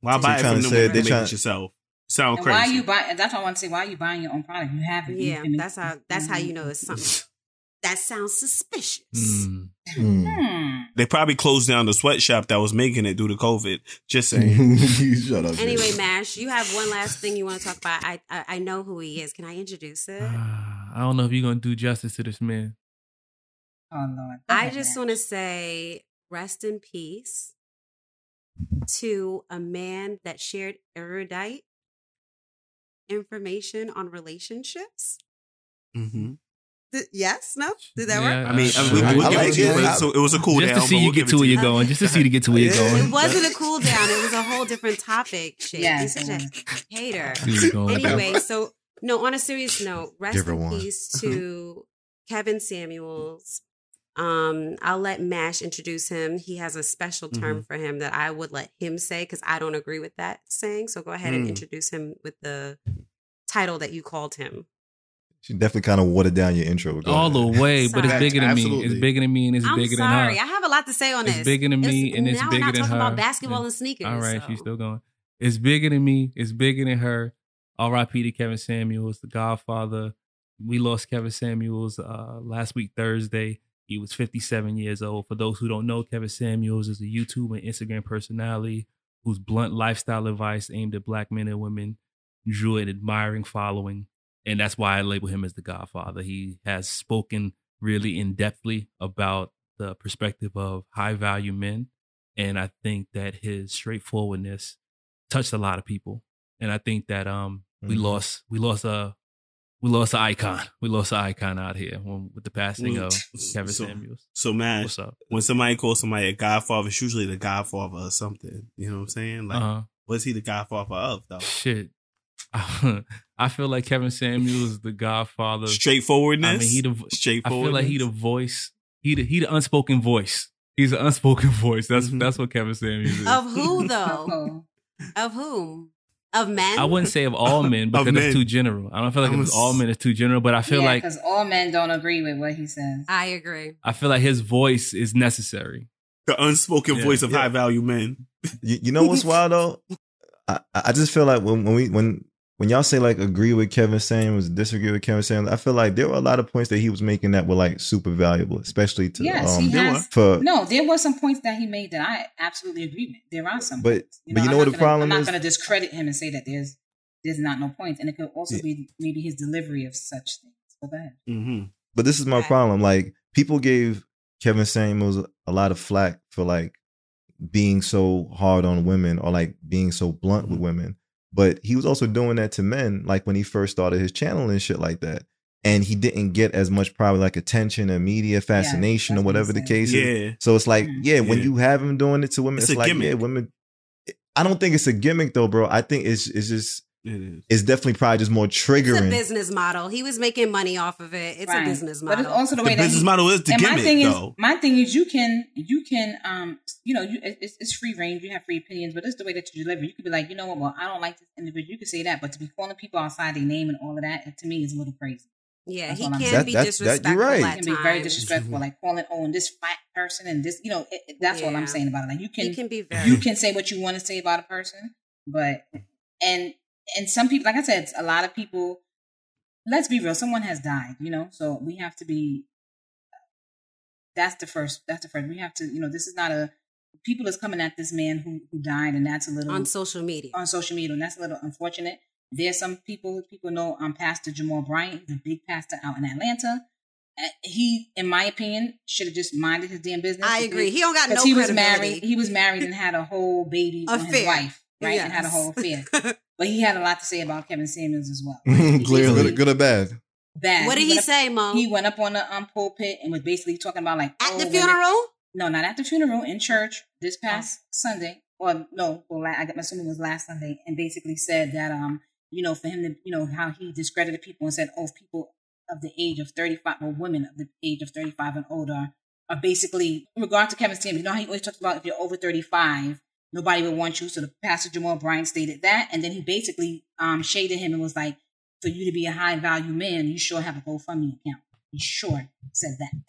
Why So buy you're it trying from to them say they you make trying- it yourself? Sound And crazy. why you buy? That's what I want to say. Why are you buying your own product? You have it. Yeah, can make- that's how that's how you know it's something that sounds suspicious. Mm. Mm. They probably closed down the sweatshop that was making it due to COVID. Just saying. Shut up. Anyway, Jay. Mash, you have one last thing you want to talk about. I I, I know who he is. Can I introduce it? Ah, I don't know if you're gonna do justice to this man. Oh Lord. I just want to say rest in peace to a man that shared erudite information on relationships. hmm Th- yes? No? Did that Yeah, work? I mean, I mean, we, I we'll like give it it. so it was a cool down. just to see you we'll get to where you. you're going. Just to see you to get to where you're going. It wasn't a cool down. It was a whole different topic. Shit. Yes, He's such a hater. See where you're going. anyway, so no, on a serious note, rest Give in one. peace to Kevin Samuels. Um, I'll let Mash introduce him. He has a special term for him that I would let him say because I don't agree with that saying. So go ahead and Mm. introduce him with the title that you called him. She definitely kind of watered down your intro. Go all ahead. the way, but it's bigger than me. It's bigger than me and it's I'm bigger sorry. than I her. have a lot to say on It's this. bigger than me and it's now bigger we're not than talking her. about basketball Yeah. and sneakers. All right, so. she's still going. It's bigger than me. It's bigger than her. R.I.P. to Kevin Samuels, the Godfather. We lost Kevin Samuels uh, last week Thursday. He was 57 years old. For those who don't know, Kevin Samuels is a YouTube and Instagram personality whose blunt lifestyle advice aimed at black men and women drew an admiring following. And that's why I label him as the Godfather. He has spoken really in depthly about the perspective of high value men. And I think that his straightforwardness touched a lot of people. And I think that um we Mhm. lost we lost a we lost an icon. We lost an icon out here when, with the passing of Kevin So- Samuels. So, man, What's up? when somebody calls somebody a godfather, it's usually the godfather or something. You know what I'm saying? Like, Uh-huh. what's he the godfather of, though? Shit. I feel like Kevin Samuels is the godfather. Straightforwardness. I mean, he the I feel like he the voice. He the he the unspoken voice. He's an unspoken voice. That's Mhm. that's what Kevin Samuels is. Of who though? Of whom? Of men? I wouldn't say of all men because men. it's too general. I don't feel like I'm it's all men, it's too general. But I feel yeah, like because all men don't agree with what he says. I agree. I feel like his voice is necessary. the unspoken Yeah. voice of Yeah. high value men. You, you know what's wild though? I, I just feel like when, when we when when y'all say like agree with Kevin Samuels, disagree with Kevin Samuels, I feel like there were a lot of points that he was making that were like super valuable, especially to yes, um he there has. for No, there were some points that he made that I absolutely agree with. There are some, But- points. but you know I'm what the gonna- problem I'm is? not going to discredit him and say that there's there's not no points, and it could also Yeah. be maybe his delivery of such things. But go ahead. Mm-hmm. But this is my Okay. problem. Like people gave Kevin Samuels a lot of flack for like being so hard on women or like being so blunt Mm-hmm. with women. But he was also doing that to men, like when he first started his channel and shit like that. And he didn't get as much probably like attention or media fascination that's or whatever the said. case is. Yeah. So it's like, Mm. yeah, when you have him doing it to women, It's it's, like, gimmick. yeah, women. I don't think it's a gimmick though, bro. I think it's it's just It is. it's definitely probably just more It's a triggering. business model. He was making money off of it. It's Right. a business model. But model. it's also the The way that business he, model is the and my thing though. is, my thing is, you can, you can, um, you know, you, it's, it's free range. You have free opinions, but it's the way that you deliver. You could be like, you know what? Well, I don't like this individual. You could say that, but to be calling people outside their name and all of that, to me, is a little crazy. yeah, That's he can saying. be That- that- that- you're disrespectful right. It at can be very disrespectful, like calling, oh, and this fat person and this, you know, it, it- that's what I'm saying about it. Like you can, He can be very. you can say what you want to say about a person, but and and some people, like I said, a lot of people. Let's be real. Someone has died, you know, so we have to be. That's the first. That's the first. We have to, you know, this is not a. People is coming at this man who who died, and that's a little on social media. on social media, and that's a little unfortunate. There's some people people know I'm Pastor Jamal Bryant, the big pastor out in Atlanta. Uh, He, in my opinion, should have just minded his damn business. I agree. He don't got no he was married. He was married and had a whole baby on his wife, right? And had a whole affair. But he had a lot to say about Kevin Samuels as well. Clearly. good, good or bad? Bad. what did he went up- say, Mo? He went up on the um, pulpit and was basically talking about like At oh, the women- funeral? No, not at the funeral. In church this past Sunday, or no, well, la- I'm assuming it was last Sunday, and basically said that um, you know, for him to, you know, how he discredited people and said, oh, people of the age of 35, or women of the age of 35 and older, are basically, in regard to Kevin Samuels, you know how he always talks about if you're over 35, nobody would want you. So the pastor Jamal Bryant stated that. And then he basically um, shaded him and was like, for you to be a high value man, you sure have a GoFundMe account. He sure said that.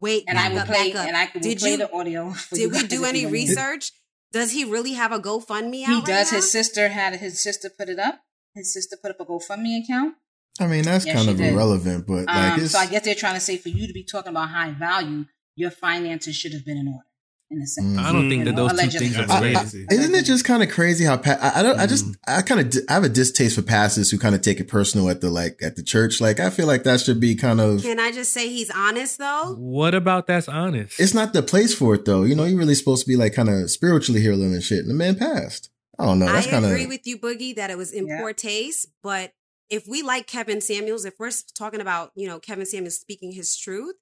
Wait, And I will up, play, back up. and I will Did play you- the audio. For Did you we do any research? Does he really have a GoFundMe out He right does. now? His sister had his sister put it up. His sister put up a GoFundMe account. I mean, that's Yes, kind of did. irrelevant, but like Um, it's so I guess they're trying to say for you to be talking about high value, your finances should have been in order. In a sense, I don't think that those two things are That's related. crazy. Isn't it just kind of crazy how pa- I, I don't I just I kind of I have a distaste for pastors who kind of take it personal at the like at the church. Like I feel like that should be kind of Can I just say he's honest though? What about that's honest? it's not the place for it though. You know, you're really supposed to be like kind of spiritually healing and shit. And the man passed. I don't know. That's I kind of agree with you, Boogie, that it was in Yeah. poor taste. But if we like Kevin Samuels, if we're talking about you know Kevin Samuels speaking his truth,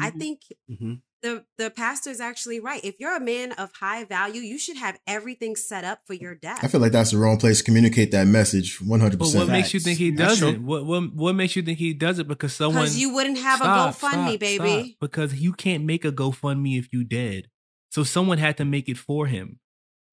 I Mhm. think Mhm. The the pastor is actually right. If you're a man of high value, you should have everything set up for your death. I feel like that's the wrong place to communicate that message. One hundred But what makes you think he does it? What what what makes you think he does it? Because someone because you wouldn't have Stop, a GoFundMe, stop, baby. stop. Because you can't make a GoFundMe if you dead. So someone had to make it for him.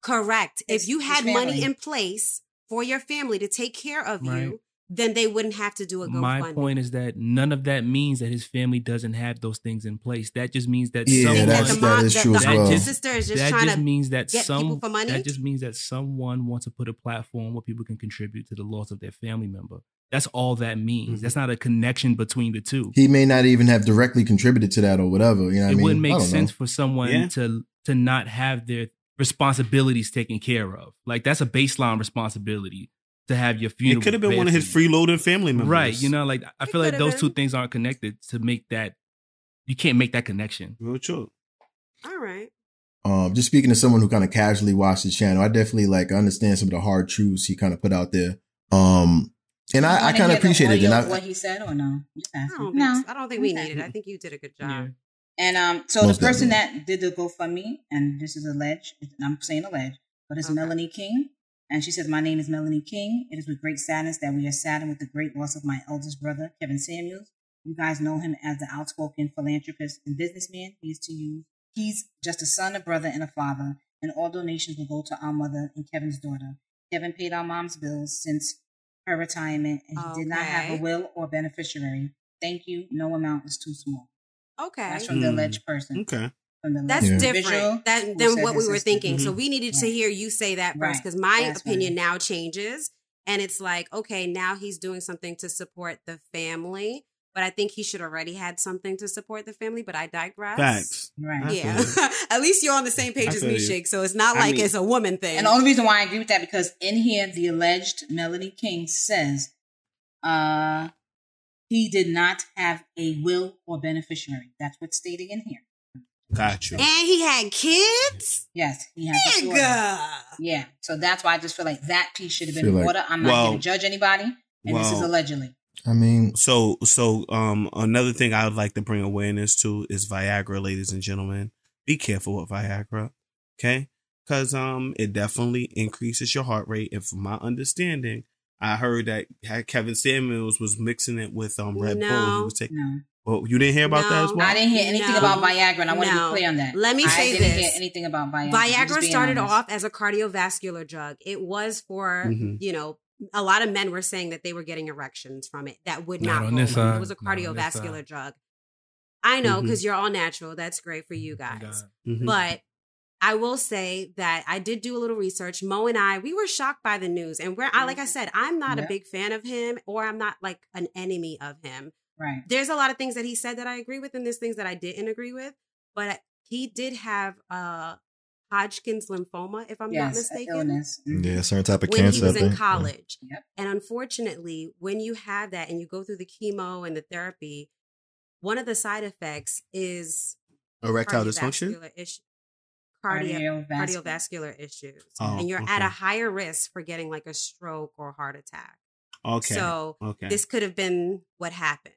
Correct. It's if you had money in place for your family to take care of Right. you, then they wouldn't have to do a GoFundMe. My point is that none of that means that his family doesn't have those things in place. That just means that Yeah, someone that's- that mom, is the, true the as well. auntie That sister is just that trying just to means that get some people for money? that just means that someone wants to put a platform where people can contribute to the loss of their family member. That's all that means. Mhm. That's not a connection between the two. He may not even have directly contributed to that or whatever. You know, what I it mean? wouldn't make sense know. for someone Yeah. to to not have their responsibilities taken care of. Like that's a baseline responsibility to have your funeral. It could have been one of his freeloading family members. Right. You know, like I It feel like those have two things aren't connected to make that you can't make that connection. Real true. All right. Um, just speaking to someone who kind of casually watched the channel, I definitely like understand some of the hard truths he kind of put out there. Um, and I, I kind of appreciate it. And I, what he said or no? Just I don't think, no. I don't think we Okay. need it. I think you did a good job. Yeah. And um, so Most the person definitely. that did the GoFundMe, and this is alleged, and I'm saying alleged, but it's Okay. Melanie King. And she says, My name is Melanie King. It is with great sadness that we are saddened with the great loss of my eldest brother, Kevin Samuels. You guys know him as the outspoken philanthropist and businessman he is to you. He's just a son, a brother, and a father. And all donations will go to our mother and Kevin's daughter. Kevin paid our mom's bills since her retirement, and he did not have a will or beneficiary. Thank you. No amount is too small. Okay. That's from the Mm. alleged person. Okay. From the That's Yeah. different individual that, than what we were thinking. So Mhm. we needed to hear you say that first Right. because my That's opinion right. now changes. And it's like, okay, now he's doing something to support the family. But I think he should already had something to support the family. But I digress. Facts. Right. Yeah. At least you're on the same page I as me, you. Shake. So it's not I like mean- it's a woman thing. And the only reason why I agree with that because in here the alleged Melanie King says uh he did not have a will or beneficiary. That's what's stated in here. Got you. and he had kids? Yes, he has a daughter. Nigga. Yeah. So that's why I just feel like that piece should have been Feel in like- order. I'm not Well- here to judge anybody. And this is allegedly. I mean, So, so um, another thing I would like to bring awareness to is Viagra, ladies and gentlemen. Be careful with Viagra, okay? Because um, it definitely increases your heart rate. And from my understanding, I heard that Kevin Samuels was mixing it with um Red Bull. He was taking. No. Well, you didn't hear about that as No. well. I didn't hear anything No. about Viagra, and I want to No. be clear on that. Let me I say didn't this. hear anything about Viagra. Viagra started honest. off as a cardiovascular drug. It was for, Mhm. you know, a lot of men were saying that they were getting erections from it that would Not not, on go. this It was a Not on this cardiovascular drug. I know because you're all natural. That's great for you God. guys. Mhm. But I will say that I did do a little research. Mo and I, we were shocked by the news. And where I like I said, I'm not a big fan of him or I'm not like an enemy of him. Right. There's a lot of things that he said that I agree with, and there's things that I didn't agree with. But he did have uh Hodgkin's lymphoma, if I'm not yes, a mistaken illness. Yeah, certain type of when cancer. he was in think. college. Yep. And unfortunately, when you have that and you go through the chemo and the therapy, one of the side effects is Erectile dysfunction. cardiovascular issue, cardio, Cardiovascular. cardiovascular issues, Oh, and you're at a higher risk for getting like a stroke or heart attack. Okay. So okay. this could have been what happened.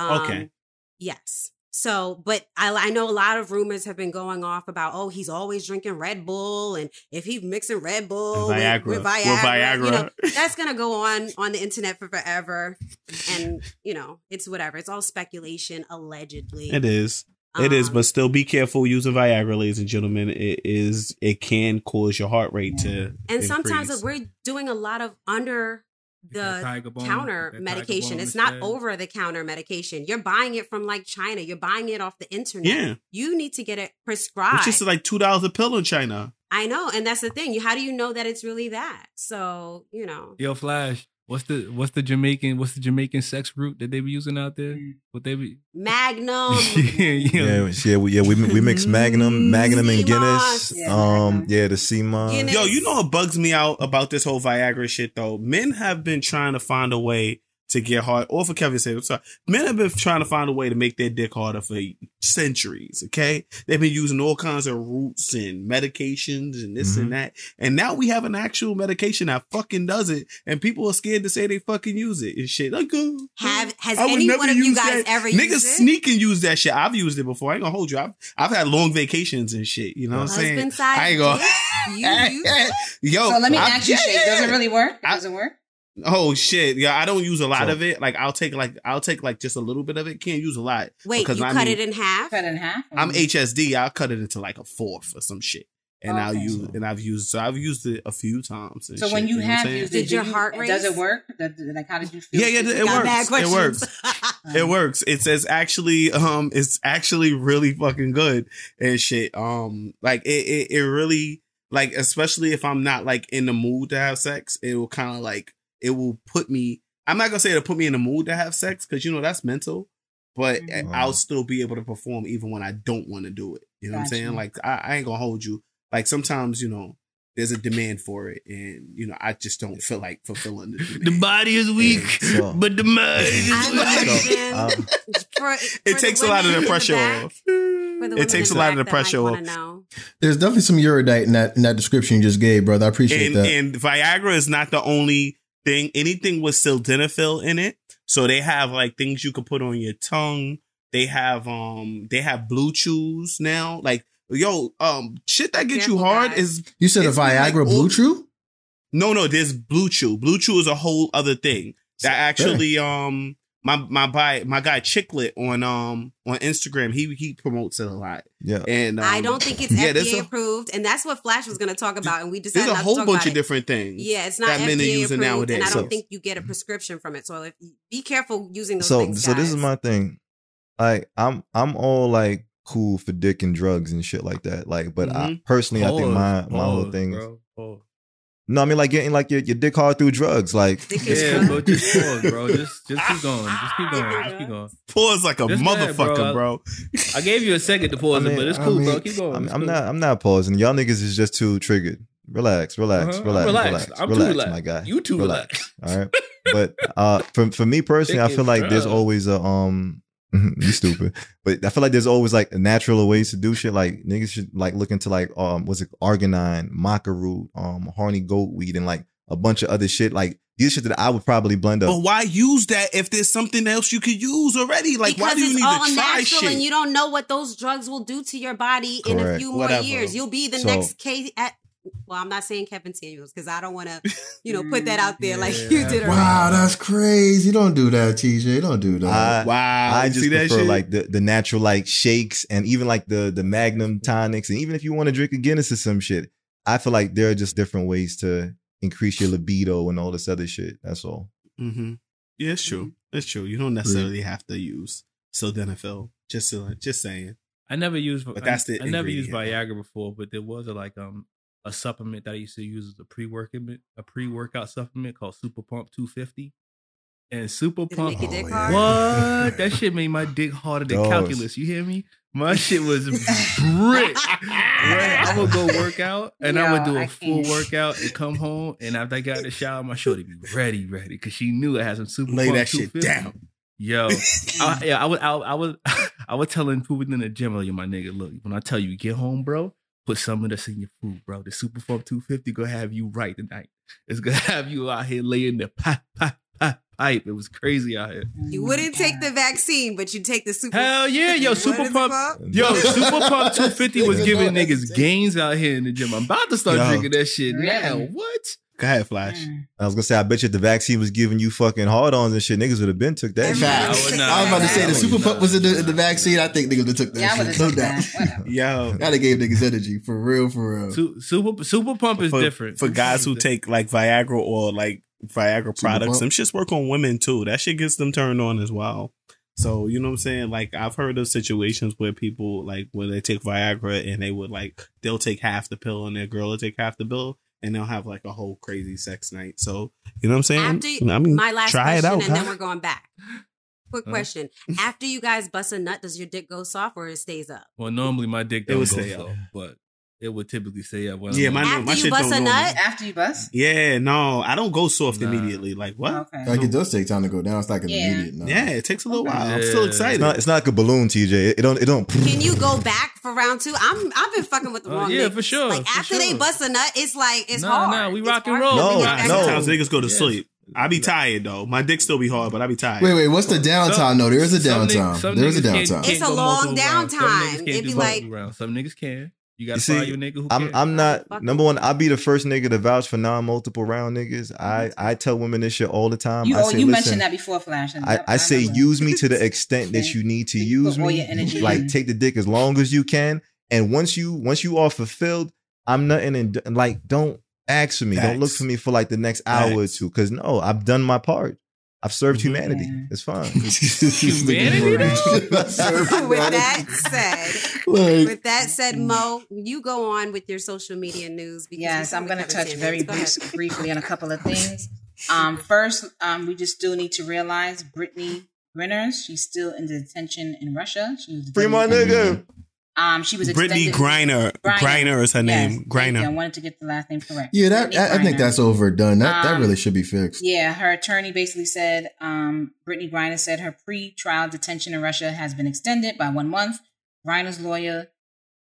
Um, Okay. Yes. So, but I, I know a lot of rumors have been going off about, oh, he's always drinking Red Bull, and if he's mixing Red Bull with- Viagra. with, With Viagra, you know, that's gonna go on on the internet for forever, and you know, it's whatever. It's all speculation, allegedly. It is. It is, Um, but still be careful using Viagra, ladies and gentlemen. It is it can cause your heart rate to and sometimes increase. we're doing a lot of under the counter medication. It's not over the counter medication. You're buying it from like China. You're buying it off the internet. Yeah. You need to get it prescribed. It's just like two dollars a pill in China. I know, and that's the thing. How do you know that it's really that? So you know, Yo, Flash. What's the what's the Jamaican what's the Jamaican sex root that they be using out there? Mm. What they be? Magnum. yeah, Yeah, yeah, we, yeah. We we mix Magnum, Magnum and Guinness. Yeah, Um, yeah, the sea moss. Guinness. Yo, you know what bugs me out about this whole Viagra shit though? Men have been trying to find a way to get hard, or for Kevin said, I'm sorry. Men have been trying to find a way to make their dick harder for centuries. Okay, they've been using all kinds of roots and medications and this Mhm. and that, and now we have an actual medication that fucking does it, and people are scared to say they fucking use it and shit. Like, uh, Have has I any one of you guys that. ever Niggas used it? sneak and use that shit. I've used it before. I ain't gonna hold you. I've, I've had long vacations and shit. You know what I'm saying? Side I ain't gonna. dick? You Yo, So let me I- ask you, yeah, Shay, does it yeah. really work? I- Does it work? Oh shit! Yeah, I don't use a lot So- of it. Like I'll take like I'll take like just a little bit of it. Can't use a lot. Wait, Because you I cut mean- it in half? Cut in half? I'm HSD. I'll cut it into like a fourth or some shit, and I'll Okay. use and I've used so I've used it a few times. and So shit, when you know have used Did it, your you- heart Does it work? Does- Like, how did you feel? Yeah, yeah, it Got works. bad It works. it works. It says actually um it's actually really fucking good and shit. Um like it it, it really like especially if I'm not like in the mood to have sex, it will kind of like it will put me I'm not gonna say it'll put me in the mood to have sex because you know that's mental, but Mhm. I'll still be able to perform even when I don't want to do it. You know what I'm saying? Like I, I ain't gonna hold you. Like sometimes, you know, there's a demand for it and you know, I just don't feel like fulfilling the demand. The body is weak, So- but the mind is weak. understand. um, For- it takes a lot of women the in pressure back- off. for the women It takes a lot of back the pressure off. know. There's definitely some erudite in that in that description you just gave, brother. I appreciate and, that. and Viagra is not the only thing. Anything with sildenafil in it. So they have like things you can put on your tongue. They have um they have blue chews now. Like yo, um shit that gets you hard is you said a it's like Viagra Blue Chew? no no, there's blue chew. Blue chew is a whole other thing. That actually um my my by my guy Chicklet on um on Instagram, he he promotes it a lot. yeah. And um, I don't think it's yeah, FDA a- approved, and that's what Flash was going to talk about, and we decided There's a whole to talk bunch of it. different things. Yeah, it's not that men are FDA using approved, and I don't So- think you get a prescription from it. So if be careful using those so things. so this is my thing like i'm i'm all like cool for dick and drugs and shit like that like but I, Mhm. personally i think Pause, my my whole thing is bro, pause. No i mean like getting like your, your dick hard through drugs like Dick Yeah, bro, just pause, bro. Just just keep going. Just keep going. Just keep going. Pause like a Just go ahead, motherfucker, bro. bro. I gave you a second to pause I mean- it, but it's I cool, mean, bro. Keep going. I'm, It's I'm cool. not i'm not pausing y'all niggas is just too triggered relax relax Uh-huh. relax I'm relax. I'm too relax relaxed. my guy You too relaxed. all right but uh for for me personally i feel is like there's always a um you stupid but i feel like there's always like a natural ways to do shit like niggas should like look into like um what's it arginine maca root um horny goat weed and like a bunch of other shit like these shit that i would probably blend up But why use that if there's something else you could use already? Like, because why do you need all to try shit? and you don't know what those drugs will do to your body in a Correct. few more years. You'll be the So- next case at. Well, I'm not saying Kevin Samuels because I don't want to, you know, put that out there like you did. already. Wow, that's crazy. Don't do that, TJ. Don't do that. I, wow, I just see that prefer shit? like the, the natural like shakes and even like the the magnum tonics and even if you want to drink a Guinness or some shit, I feel like there are just different ways to increase your libido and all this other shit. That's all. Mm-hmm. Yeah, it's true. It's true. You don't necessarily have to use sildenafil. Just to, just saying. I never used. But that's I, the I never used. Viagra before, but there was a like um a supplement that I used to use as a pre workout a pre workout supplement called Super Pump 250. And Super Did it Pump, make your dick Oh, hard? what? that shit made my dick harder than Does. calculus. You hear me? My shit was brick. Right? I would go work out and I would Yo, do a I full can't. workout and come home and after I got in the shower, my shorty be ready, ready because she knew I had some Super Lay Pump that shit 250. down. Yo, I, yeah, I was, I, I was, I was telling people in the gym, like, yo, my nigga, look, when I tell you, get home, bro, put some of this in your food, bro. The Super Farm 250 gonna have you right tonight. It's gonna have you out here laying the pipe, pop, pop, hype. It was crazy out here. You wouldn't take the vaccine, but you take the super. Hell yeah, yo, Super Pump. Yo, Super Pump 250 was giving niggas gains out here in the gym. I'm about to start Yo. drinking that shit Really? now. What? Go ahead, Flash. Mm. I was gonna say, I bet you if the vaccine was giving you fucking hard ons and shit, niggas would have been took that shit. Everybody I would I, was about to say the super not. pup was in the, in the vaccine. I think niggas would have took that Yeah, shit. have No took doubt. that. Yo, That'd gave niggas energy for real, for real. Su- Super Super Pump is for, different. for guys who take like Viagra or like Viagra products. Pump? Them shits work on women too. That shit gets them turned on as well. So you know what I'm saying? Like I've heard of situations where people like when they take Viagra and they would like they'll take half the pill and their girl will take half the pill and they'll have like a whole crazy sex night. So you know what I'm saying? After I mean, my last try question, it out. and then we're going back. Quick Huh? question: After you guys bust a nut, does your dick go soft or it stays up? well, normally my dick It don't go stay so, up. but it would typically say up. When Yeah, I'm my- on- After my you shit bust a nut, After you bust? Yeah, no, I don't go soft Nah. immediately. Like what? Okay. Like it does take time to go down. It's like an Yeah. immediate. No. Yeah, it takes a little Okay. while. I'm still excited. It's not. It's not like a balloon, TJ. It, it don't. It don't. can you go back for round two? I'm I've been fucking with the Oh, wrong. yeah, niggas. for sure, Like for after they sure. bust a nut, it's like it's Nah, hard. nah, we It's rock and roll. No, get Nah, back no. Sometimes niggas go to Yes. sleep. I be tired though. My dick still be hard, but I be tired. Wait, wait. What's the downtime? Some- no, there is a downtime. some There is a downtime. It's a long multiple rounds. Some niggas downtime. It'd be like- rounds. Some niggas can. You got You to see, find you nigga who I'm. can. I'm not number one. I'll be the first nigga to vouch for non multiple round niggas. I I tell women this shit all the time. You, I oh, say, you listen, mentioned that before, Flash. and I, I say use me to the extent that you need to you use me. Like in. take the dick as long as you can, and once you once you are fulfilled, I'm nothing and and, like don't ask for me. Don't look for me for like the next hour or two. Cause no, I've done my part. I've served humanity. Yeah. It's fine. Humanity, with that said, Like, with that said, Mo, you go on with your social media news. Because Yes, I'm going to touch very Go brief, briefly on a couple of things. Um, first, um, we just still need to realize Brittany Grinners, she's still in detention in Russia. She was Free my detained- nigga. Um, she was Brittany extended- Griner. Griner. Griner is her Yes, name. thank you. I wanted to get the last name correct. yeah, that Brittany I, I think that's overdone. That that Um, really should be fixed. Yeah, her attorney basically said um, Brittany Griner said her pre-trial detention in Russia has been extended by one month. Griner's lawyer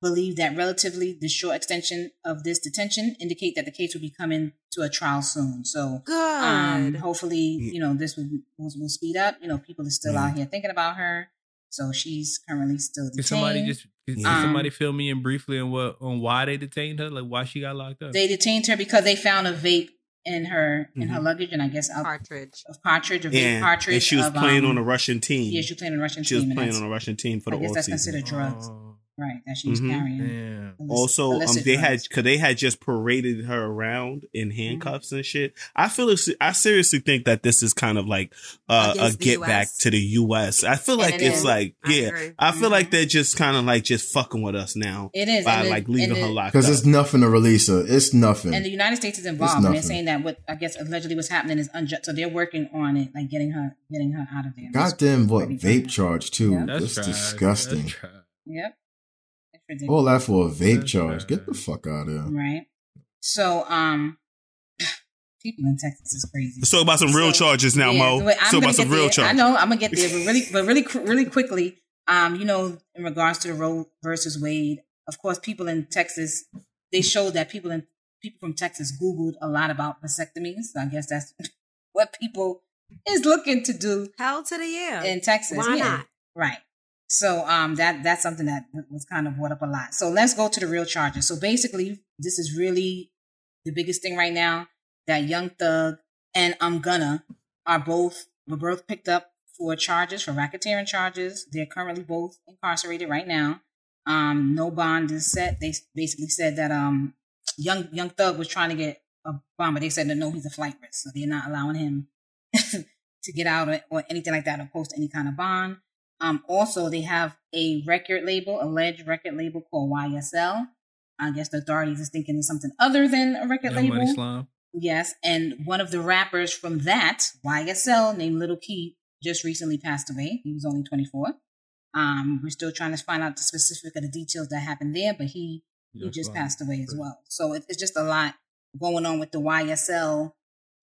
believed that relatively the short extension of this detention indicate that the case will be coming to a trial soon. So Good. um, hopefully, you know, this will, will, will speed up. You know, people are still Yeah. out here thinking about her. So she's currently still detained. Can somebody just can Yeah. somebody Um, fill me in briefly on what on why they detained her? Like why she got locked up? they detained her because they found a vape in her in her Mhm. luggage, and I guess out Cartridge. of cartridge, a vape Yeah, cartridge. and she was of, playing um, on a Russian team. Yeah, she was playing on a Russian She was team. and playing on a Russian team for the I guess off that's season. considered drugs, Oh, right? That she was Mhm. carrying. damn. Illicit- Also, um, illicit they had because they had just paraded her around in Mm-hmm. handcuffs and shit. I feel it's- I seriously think that this is kind of like uh, a Against the get back to the U.S. I feel like it it's is. like I yeah, agree. I feel like Mhm. they're just kind of like just fucking with us now It is by and the- like leaving and her the- locked Because it's nothing to release her. It's nothing. And the United States is involved, and they're saying that what I guess allegedly what's happening is unjust. So they're working on it, like getting her, getting her out of there. Goddamn, what vape bad. charge too? Yeah. That's That's disgusting. That's. Yep. It's ridiculous. All that for a vape charge. Get the fuck out of here. Right. So, um, people in Texas is crazy. Let's talk about some real So, charges now, yeah, Mo. so Let's I'm talk gonna about some get real there. I know I'm gonna get there, but really, but really, really quickly. Um, you know, in regards to the Roe versus Wade, of course, people in Texas they showed that people in people from Texas Googled a lot about vasectomies. So I guess that's what people is looking to do Hell to the yeah. in Texas. Why Yeah. not? Right. So um that that's something that was kind of brought up a lot. So let's go to the real charges. So basically, this is really the biggest thing right now that Young Thug and I'm Gunna are both were both picked up for charges for racketeering charges. They're currently both incarcerated right now. Um, no bond is set. They basically said that um Young Young Thug was trying to get a bond, but they said no, he's a flight risk, so they're not allowing him to get out or, or anything like that or post any kind of bond. Um, also, they have a record label, alleged record label called YSL. I guess the authorities is thinking of something other than a record Young label. Slime. Yes, and one of the rappers from that YSL named Lil Keed just recently passed away. He was only 24. Um, we're still trying to find out the specific of the details that happened there, but he he just passed away as well. So it, it's just a lot going on with the YSL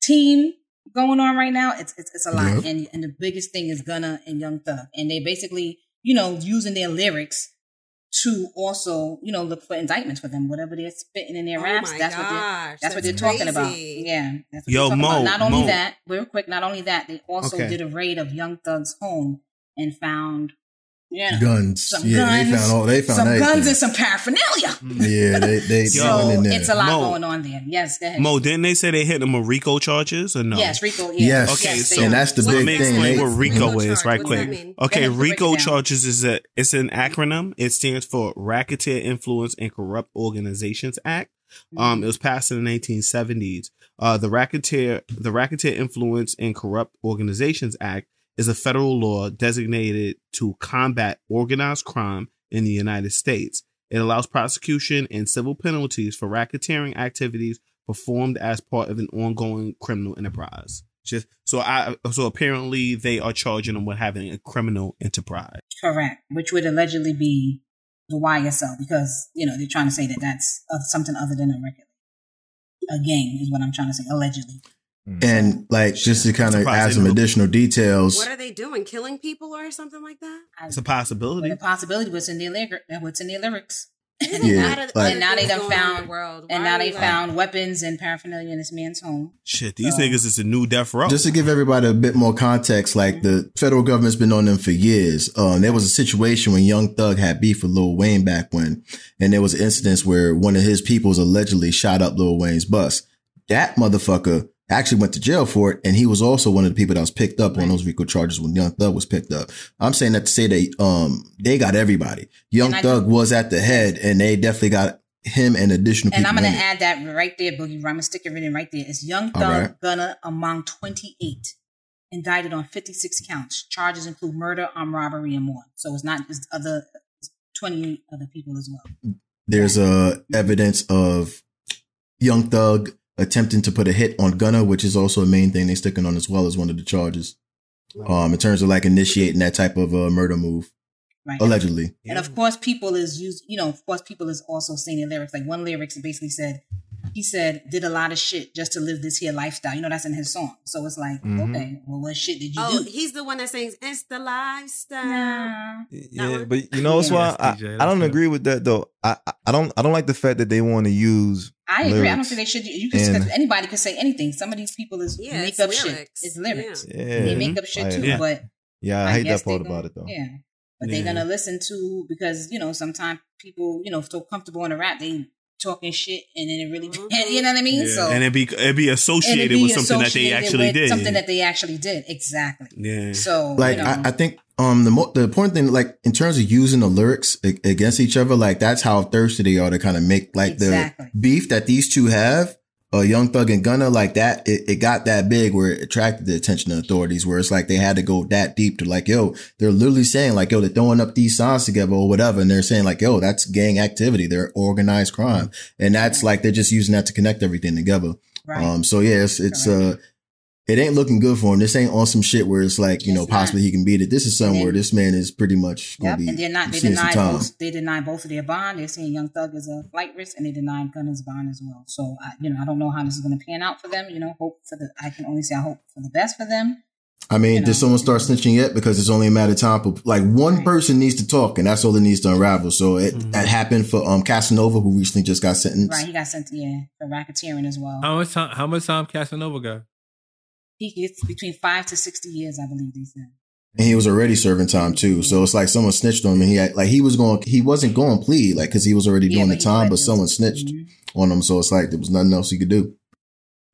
team going on right now. It's it's, it's a lot, Yep. and and the biggest thing is Gunna and Young Thug, and they basically you know using their lyrics to also, you know, look for indictments for them. Whatever they're spitting in their Oh raps, my that's what they're gosh, that's, what they're talking about. Yeah. That's what Yo, they're talking Mo, about. Not only Mo. that, real quick, not only that, they also Okay. did a raid of Young Thug's home and found yeah, Guns. some yeah, guns, they found all. They found some everything. guns and some paraphernalia. Yeah, they they So in there. it's a lot Mo. going on there. Yes, go ahead. Mo, didn't they say they hit them with RICO charges or no? Yes, Rico. Yeah. Yes. Okay, yes, so and that's the So let big me thing. explain They- what RICO RICO is charge, right quick. mean? Okay, Go ahead, break it RICO charges is a it's an acronym. It stands for Racketeer Influence and Corrupt Organizations Act. Mm-hmm. Um, it was passed in the 1970s. Uh, the Racketeer the Racketeer Influence and Corrupt Organizations Act is a federal law designated to combat organized crime in the United States. It allows prosecution and civil penalties for racketeering activities performed as part of an ongoing criminal enterprise. Just so I so apparently they are charging them with having a criminal enterprise. Correct, which would allegedly be the YSL because you know they're trying to say that that's something other than a record. A gang is what I'm trying to say. Allegedly, And like just to kind of add some additional details. What are they doing? Killing people or something like that? It's a but possibility. the possibility was in their lyric, what's in their lyrics, Yeah, like- and now they things done going on in found the world? and now they we like- found weapons and paraphernalia in this man's home. Shit, these So- niggas is a new death row. Just to give everybody a bit more context, like the federal government's been on them for years. Um, there was a situation when Young Thug had beef with Lil Wayne back when, and there was incidents where one of his peoples allegedly shot up Lil Wayne's bus. That motherfucker actually went to jail for it, and he was also one of the people that was picked up on those RICO charges when Young Thug was picked up. I'm saying that to say that um they got everybody. Young And I Thug was at the head, and they definitely got him and additional And people. I'm gonna add that right there, Boogie. I'm gonna stick it in right there. It's Young Thug right. Gunna among 28 indicted on 56 counts. Charges include murder, armed robbery, and more. So it's not just other 28 other people as well. There's uh, evidence of Young Thug attempting to put a hit on Gunna, which is also a main thing they're sticking on as well as one of the charges. Um, in terms of like initiating that type of uh, murder move, Right. allegedly. And of course, people is used. You know, of course, people is also saying their lyrics. Like one lyrics basically said, he said, "Did a lot of shit just to live this here lifestyle." You know, that's in his song. So it's like, Mhm. okay, well, what shit did you Oh, do? he's the one that sings "It's the lifestyle." Nah. Yeah, but you know what's Yeah. why I, I don't agree with that though. I I- I don't I don't like the fact that they want to use I agree. I don't think they should. You can And- anybody could say anything. Some of these people is Yeah, make it's up shit. It's lyrics. Yeah, They make up shit I- too, Yeah. but yeah. I, hate that part about it though. Yeah, but Yeah. they're gonna listen to because you know sometimes people you know feel comfortable in a rap they talking shit and then it really Mhm. you know what I mean. So and it'd be it'd be associated it'd be with something that they actually with did. something that they actually did exactly. yeah. So Like you know, I, I think um the mo- the important thing like in terms of using the lyrics a- against each other, like that's how thirsty they are to kind of make like Exactly. the beef that these two have. Uh, Young Thug and Gunna, like that, it, it got that big where it attracted the attention of authorities. Where it's like they had to go that deep to like, yo, they're literally saying like, yo, they're throwing up these songs together or whatever, and they're saying like, yo, that's gang activity, they're organized crime, and that's like they're just using that to connect everything together. right. Um, so yeah, it's, it's, uh, it ain't looking good for him. This ain't on some shit where it's like, you know, It's not. possibly he can beat it. This is somewhere then- this man is pretty much going Yep, to be and they're not. They deny both. They deny both of their bond. They're saying Young Thug is a flight risk, and they deny Gunna's bond as well. So, I, you know, I don't know how this is going to pan out for them. You know, hope for the. I can only say I hope for the best for them. I mean, you did know. someone start snitching yet? Because it's only a matter of time. For, like one Right. person needs to talk, and that's all it needs to unravel. So it Mhm. that happened for um Casanova, who recently just got sentenced. Right? He got sent, yeah, for racketeering as well. How much time? How much time Casanova got? He gets between five to sixty years, I believe they said. and he was already serving time too. So it's like someone snitched on him, and he had, like he was going, he wasn't going to plead, like because he was already Yeah, doing the time, but someone snitched Mhm. on him. So it's like there was nothing else he could do.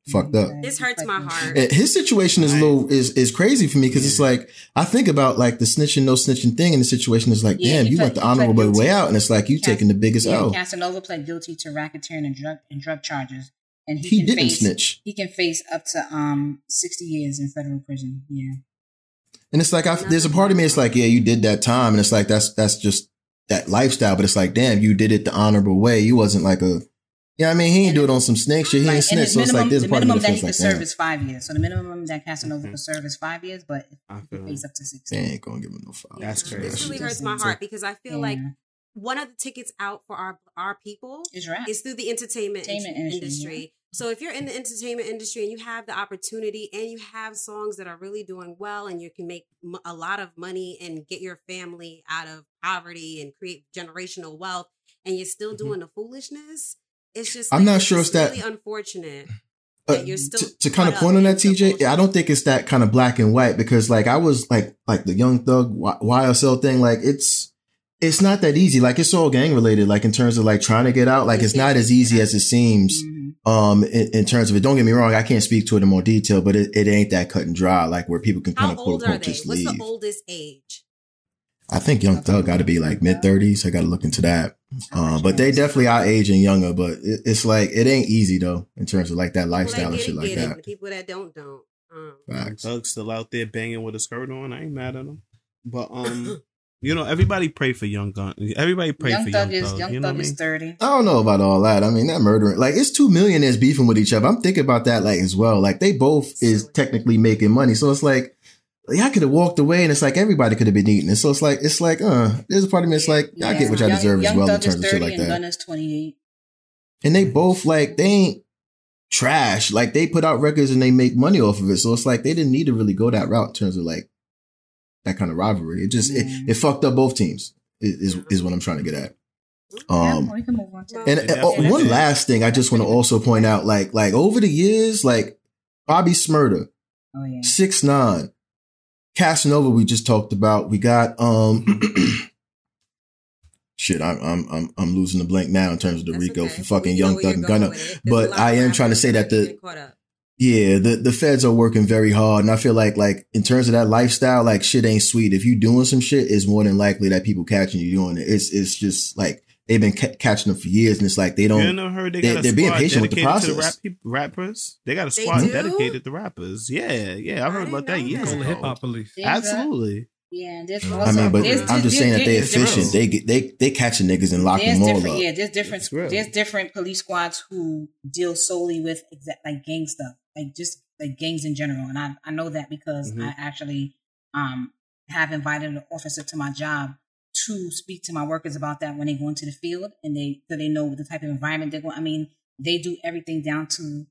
Fucked up. This hurts my heart. And his situation is a little is is crazy for me because it's like I think about like the snitching no snitching thing, and the situation is like, Yeah, damn, you pled- went the honorable way out, and it's like you Cas- taking the biggest Yeah, L. Casanova pled guilty to racketeering and drug and drug charges, and he, He can didn't face, snitch. He can face up to um sixty years in federal prison. Yeah, And it's like I, there's a part of me, it's like, yeah, you did that time, and it's like that's that's just that lifestyle. But it's like, damn, you did it the honorable way. You wasn't like a, yeah, I mean, he ain't do it on some snake shit. He Right, ain't snitch. his So it's like minimum, there's the part of me minimum that that he feels could like, serve is five years. So the minimum that Casanova could serve is five years, but I he feel face up to six. they ain't gonna give him no five. That's This crazy. really hurts my heart because I feel like one of the tickets out for our our people It's rap. is through the entertainment, Entertainment industry. industry, So if you're in the entertainment industry and you have the opportunity and you have songs that are really doing well and you can make m- a lot of money and get your family out of poverty and create generational wealth and you're still Mhm. doing the foolishness, it's just I'm like, not sure it's that- really unfortunate. Uh, that you're still to, to kind of point on that, TJ, bullshit. I don't think it's that kind of black and white because like I was like like the Young Thug YSL thing. Like it's it's not that easy. Like it's all gang related. Like in terms of like trying to get out. Like it's not as easy as it seems. Um, in, in terms of it. Don't get me wrong. I can't speak to it in more detail, but it, it ain't that cut and dry. Like where people can kind How of quote unquote they? just What's leave. the oldest age? I think Young Thug got to be like mid thirties. I got to look into that. Uh, but they definitely are aging younger. But it, it's like it ain't easy though in terms of like that lifestyle and shit like it. that. The people that don't, don't. Um, Facts. Thug's still out there banging with a skirt on. I ain't mad at him. But um, you know, everybody pray for Young Gun. Everybody pray Young for Thug Young is Thug. Young you know Thug what is mean? thirty. I don't know about all that. I mean, that murdering, like, it's two millionaires beefing with each other. I'm thinking about that, like, as well. Like, they both is technically making money. So it's like, y'all could have walked away and it's like everybody could have been eating it. So it's like, it's like, uh, there's a part of me It's like, y'all get what y'all Young- deserve Young as well in Thug is terms of shit 30 like and that. Gunna's twenty eight. And they both, like, they ain't trash. Like, they put out records and they make money off of it. So it's like, they didn't need to really go that route in terms of like that kind of rivalry. It just, Yeah. it, it fucked up both teams, is, is, is what I'm trying to get at. Um, we can move on to well, that. And Yeah, uh, definitely. one last thing, I just want to also point out, like, like over the years, like Bobby Shmurda, Oh yeah. six nine, Casanova, we just talked about. We got um, shit, I'm I'm I'm I'm losing the blank now in terms of the that's Rico okay. for fucking We Young where Thug and going Gunna. with it. There's But I am trying to say that the caught up. Yeah, the the feds are working very hard, and I feel like like in terms of that lifestyle, like shit ain't sweet. If you doing some shit, it's more than likely that people catching you doing it. It's it's just like they've been ca- catching them for years, and it's like they don't. never heard they they- got a they're being patient with the dedicated to the process. rap peop- rappers? They got a squad dedicated to rappers. Yeah, yeah, I I heard didn't about that know years that. Call the ago. hip hop police. Absolutely. Yeah, there's I mean, but there's- I'm just saying that they're efficient. They get they they catching niggas and locking There's them all different, up. yeah. There's different. It's. There's different police squads who deal solely with exact like gang stuff, like just like gangs in general. And I I know that because Mhm. I actually um have invited an officer to my job to speak to my workers about that when they go into the field and they so they know the type of environment they're going. I mean, they do everything down to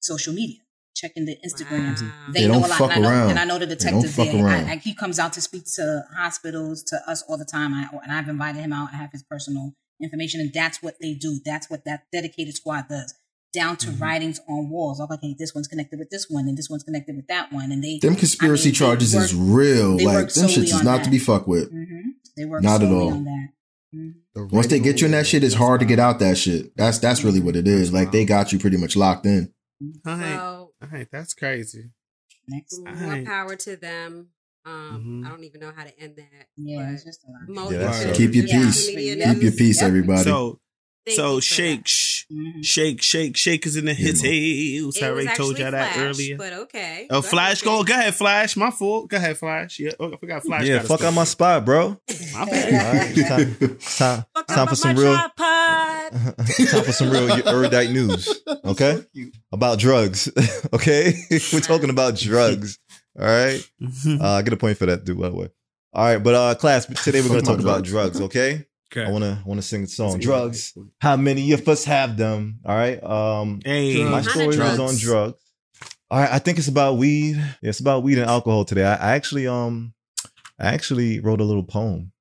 social media, checking the Instagrams. Wow. They, They know don't a lot, fuck and I know, around. and I know the They don't detective fuck there. around. I, I, he comes out to speak to hospitals, to us all the time, I, and I've invited him out. I have his personal information, and that's what they do. That's what that dedicated squad does. Down to Mm-hmm. writings on walls. Oh, okay, this one's connected with this one, and this one's connected with that one, and they Them conspiracy I mean, they charges is real. Like work them shits is not that. to be fucked with. Mhm. they work Not at all. on that. Mhm. Once they get you in that shit, it's hard to get out that shit. That's that's really what it is. Like they got you pretty much locked in. All right, Well, all right, that's crazy. Next, more Alright. power to them. Um, Mhm. I don't even know how to end that. yeah, it's just a lot. Yeah, that's of so- it Keep your peace. Yeah. Keep your peace, Yeah. everybody. So, Thank so you for shake, that. sh- Mhm. shake, shake, shake is in the his Yeah, heels. I already told y'all that earlier. But okay. Oh, Go Flash, ahead, go. Shake. Go ahead, Flash. My fault. Go ahead, Flash. Yeah, oh, I forgot Flash. yeah, fuck out my spot, bro. My bad. right, time, time, time for some real, time for some real erudite news. Okay, about drugs. okay, we're talking about drugs. All right, uh, I get a point for that, dude. By the way. All right, but uh, class today we're gonna talk about drugs. drugs. Okay, I wanna wanna sing the song "Drugs." good. How many of us have them? All right. Um, Hey, my story is on drugs. All right, I think it's about weed. Yeah, it's about weed and alcohol today. I, I actually um, I actually wrote a little poem.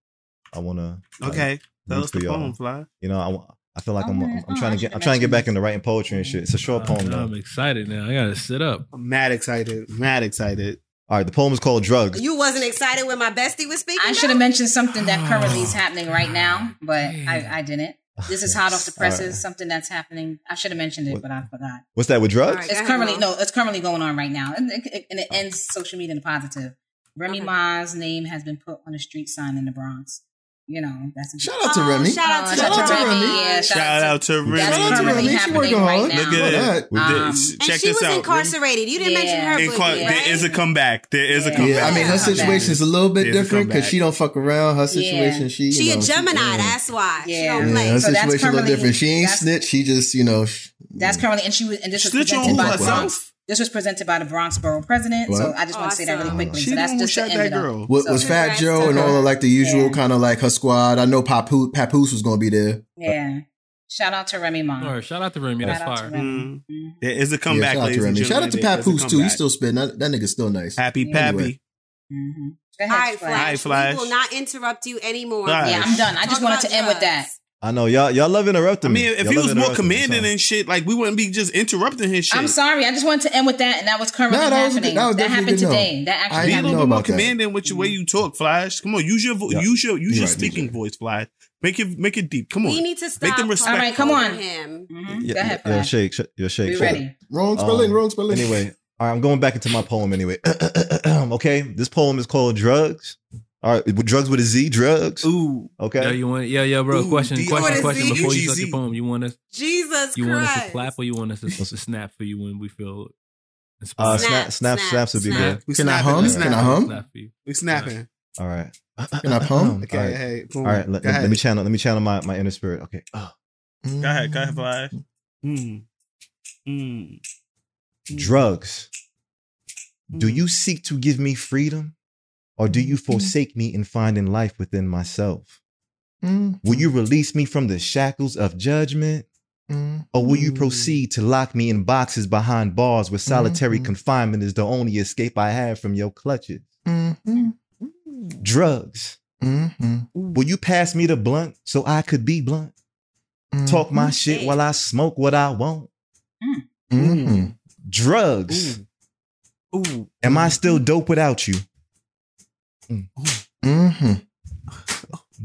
I wanna like, okay. Tell read us the y'all. poem, Fly. You know, I, I feel like Oh, I'm, man. I'm Oh, trying to get I'm trying to get back into writing poetry and shit. It's a short poem Uh. I'm excited now. I gotta sit up. I'm mad excited. Mad excited. All right, the poem is called Drugs. You wasn't excited when my bestie was speaking. I should have mentioned something that currently is ah. happening right now, but I, I didn't. This is hot off the All right. presses. Something that's happening. I should have mentioned it, What- but I forgot. What's that with drugs? All right. It's currently no. It's currently going on right now, and it, and it oh. ends social media in a positive. Remy Okay. Ma's name has been put on a street sign in the Bronx. You know, that's a, Shout out to Oh, Remy. Shout out to, shout out to Remy. Remy. Yeah, Shout out to Remy. That's Shout out to Remy. She happening working right hard. now. Look at that. it. We Um, This- And Check she this was out. incarcerated. You didn't Yeah. mention her. Remy. quickly, Incar- There right? is a comeback. There is a comeback. Yeah, I mean her situation is a little bit different because she don't fuck around. Her situation, Yeah. she you She know, a Gemini. yeah. That's why. She Yeah. don't Yeah, play. her So situation a little different. She ain't snitch. She just you know. That's currently, and she was, and this was Snitch on presented by who? Herself? This was presented by the Bronx Borough President. So I just want to say that really quickly. She so that's the one who just shot end that it up. girl. What So- was Fat Joe and all of like the usual Yeah. kind of like her squad? I know Papoose, Papoose was gonna be there. Yeah. Shout out to Remy Ma. All right, shout out to Remy. That's Shout out to fire. Remy. Mm. Mhm. There is a Yeah, comeback, shout out to Remy. Shout out to gentlemen. There is a Papoose too. He's still spitting. That, that nigga's still nice. Happy Anyway. Pappy. Go All ahead, right, Flash. All right, Flash. We will not interrupt you anymore. Flash. Yeah, I'm done. I just Talk wanted about to end with that. Drugs. I know y'all y'all love interrupting I me. mean, if Y'all he was more commanding sorry. and shit, like we wouldn't be just interrupting his shit. I'm sorry. I just wanted to end with that, and that was currently Nah, that happening. good- that was that happened good to know. today. That I actually Be a happened. little bit more about that. commanding with your way you talk, Flash. Come on, use your vo- Yeah. use your use You're your right, speaking DJ. voice, Flash. Make it make it deep. Come on. We need to stop. Make them respect All right, come on. him. Mhm. Yeah, Go ahead, yeah, Flash. shake, sh- yeah, shake. Be shake. ready. Wrong spelling, Um, wrong spelling. Anyway, all right, I'm going back into my poem anyway. okay, this poem is called Drugs. All right, drugs with a Z, drugs. Ooh, Okay. Yeah, you want? Yeah, yeah, bro. Ooh, question, D- question, question. is Before you UGZ? start your poem, you want us? Jesus You want us to clap or you want us to, to snap for you when we feel Uh, snap, snap, Snap, snaps would be snap. good. we Can I snapping, hum? we Can I snapping. hum? Snap for you. We snapping. All right. Can I hum? Okay, All right. hey, boom. All right. Let, go let me channel. Let me channel my, my inner spirit. Okay. Oh. Mm. Go ahead, go ahead, Flash. Mm. Mm. Drugs. Do Mm. you seek to give me freedom, or do you forsake me in finding life within myself? Mm. Will you release me from the shackles of judgment? Mm. Or will you Mm. proceed to lock me in boxes behind bars where solitary Mhm. confinement is the only escape I have from your clutches? Mm. Mm. Drugs. Mm. Will you pass me the blunt so I could be blunt? Mm. Talk my shit while I smoke what I want. Mm. Drugs. Ooh. Ooh. Am I still dope without you? Mm.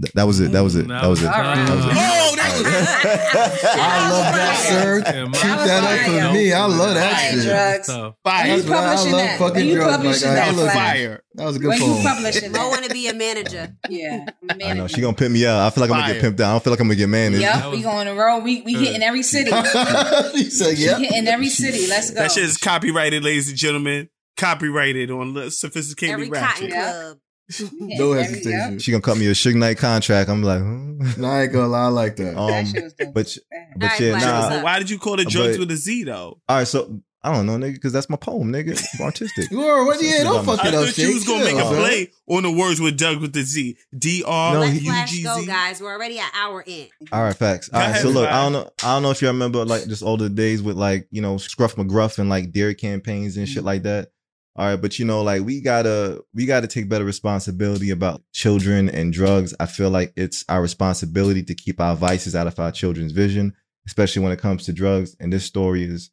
Th- That was it. That was it. That was it. All right. That was it. Oh, that I love that, sir. Keep that up for me. I love that Fire, shit. drugs. Tough. fire. You That's what I publishing love that? fucking When you drugs. publishing I that, love Flash? fire. That was a good When you poem. publishing Mo that? want to be a manager. Yeah, I know she gonna pimp me out. I feel like I'm gonna get Fire. pimped out. I don't feel like I'm gonna get managed. Yep, we was- going to roll. We we hitting every city. he said, We "Yeah." hitting every city. Let's go. That shit is copyrighted, ladies and gentlemen. Copyrighted on li- sophisticated Every ratchet. cotton Yeah. club. Hitting No every- hesitation. yep. She gonna cut me a Suge Knight contract. I'm like, hmm. Nah, I ain't gonna lie, I like that. That um, shit but but yeah, nah. what's But why did you call the drugs But- with a Z though? All right, so I don't know, nigga, because that's my poem, nigga. It's artistic. Word, what? Yeah, don't fuck I it up, thought you was gonna make a play on the words with Doug with the Z. D R No, Let he- U Flash G go, guys. We're already an hour in. All right, facts. All Go right, ahead, so look, I don't know, I don't know if you remember like just older days with like you know Scruff McGruff and like dairy campaigns and shit like that. All right, but you know, like we gotta we gotta take better responsibility about children and drugs. I feel like it's our responsibility to keep our vices out of our children's vision, especially when it comes to drugs. And this story is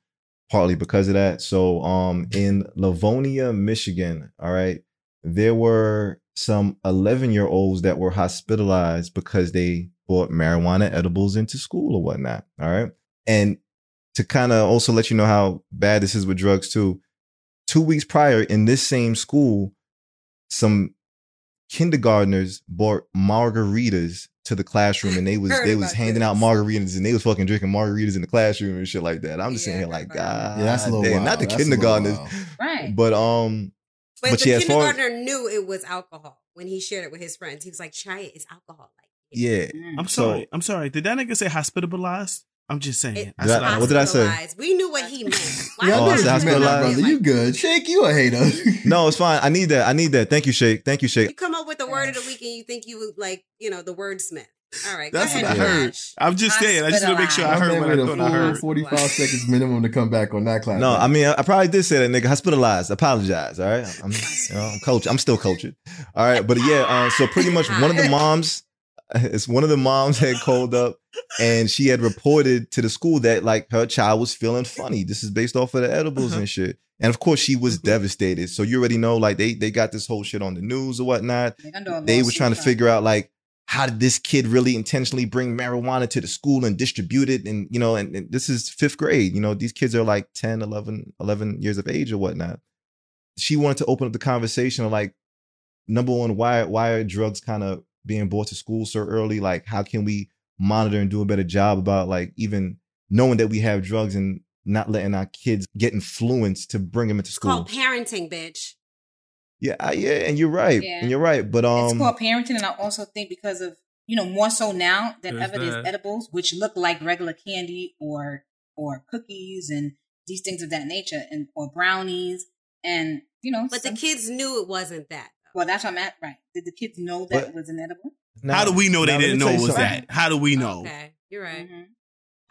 partly because of that. So, um, in Livonia, Michigan, all right, there were some 11 year olds that were hospitalized because they brought marijuana edibles into school or whatnot. All right. And to kind of also let you know how bad this is with drugs too, two weeks prior in this same school, some kindergartners brought margaritas to the classroom and they was they was about handing out margaritas and they was fucking drinking margaritas in the classroom and shit like that. I'm just Yeah, sitting here like, heard God, Yeah, that's a little damn, wild. not the That's kindergartners. Right. but um, But, But the yeah, as far as- kindergartner knew it was alcohol when he shared it with his friends. He was like, "Try it. It's alcohol." Like, yeah. Mm. I'm So- sorry. I'm sorry. Did that nigga say hospitalized? I'm just saying. It- I said I- what did I say? We knew what he meant. Why Yeah, Oh, I you it's you bring meant it that, up brother. You good? Shake, you a hater? No, it's fine. I need that. I need that. Thank you, Shake. Thank you, Shake. You come up with the word of the week and you think you like, you know, the wordsmith. All right, That's go what ahead, I heard. I'm just saying. I just want to make sure I heard what I waited a thought I heard. 45 seconds minimum to come back on that class. No, I mean, I, I probably did say that, nigga. Hospitalized. Apologize. All right. I'm, you know, I'm coach. I'm still coaching. All right. But yeah, uh, so pretty much one of the moms, it's one of the moms had called up and she had reported to the school that like her child was feeling funny. This is based off of the edibles Uh-huh. and shit. And of course, she was Mhm. devastated. So you already know, like they they got this whole shit on the news or whatnot. They gonna do a they were trying to figure out like how did this kid really intentionally bring marijuana to the school and distribute it and you know and, and this is fifth grade you know these kids are like 10 11 11 years of age or whatnot she wanted to open up the conversation of like number one why why are drugs kind of being brought to school so early like how can we monitor and do a better job about like even knowing that we have drugs and not letting our kids get influenced to bring them into It's school called parenting, bitch. yeah I- yeah and you're right Yeah. and you're right but um it's called parenting, and I also think because of you know more so now than There's ever, there's edibles which look like regular candy or or cookies and these things of that nature, and or brownies, and you know. But the kids knew it wasn't that. Well, that's what I'm at. Right? Did the kids know that But- it was an edible? How do we know they now didn't know tell it was something. that? How do we know? Okay, you're right. Mhm.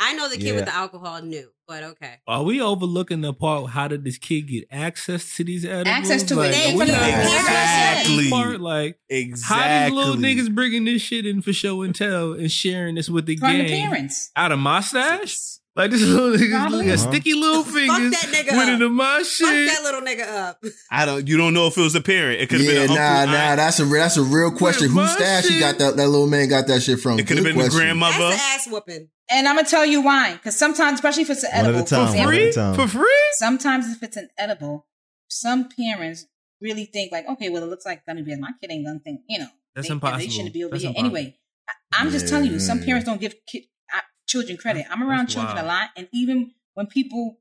I know the kid Yeah. with the alcohol knew, but okay. Are we overlooking the part? How did this kid get access to these edibles? Access to it. like, They- are we from the not parents. exactly Exactly. part? Like, Exactly. how these little niggas bringing this shit in for show and tell and sharing this with the From the parents. out of my stash? Like this little niggas Probably. look Uh-huh. sticky little Fuck fingers that nigga went up. into my Fuck shit. Fuck that little nigga up. I don't. You don't know if it was a parent. It could have Yeah, been an nah, nah. aunt. That's a that's a real question. my Whose stash he got that that little man got that shit from? It could have been the question. That's grandmother. an ass whooping. And I'm gonna tell you why. Because sometimes, especially if it's an One at a edible, time, for one at a example, free? For free? sometimes if it's an edible, some parents really think like, okay, well, it looks like gummy bears. My kid ain't gonna think, you know, That's they, impossible. They shouldn't be over That's here impossible. anyway. I, I'm just telling you, some parents don't give kid, children credit. I'm around That's children wild. a lot, and even when people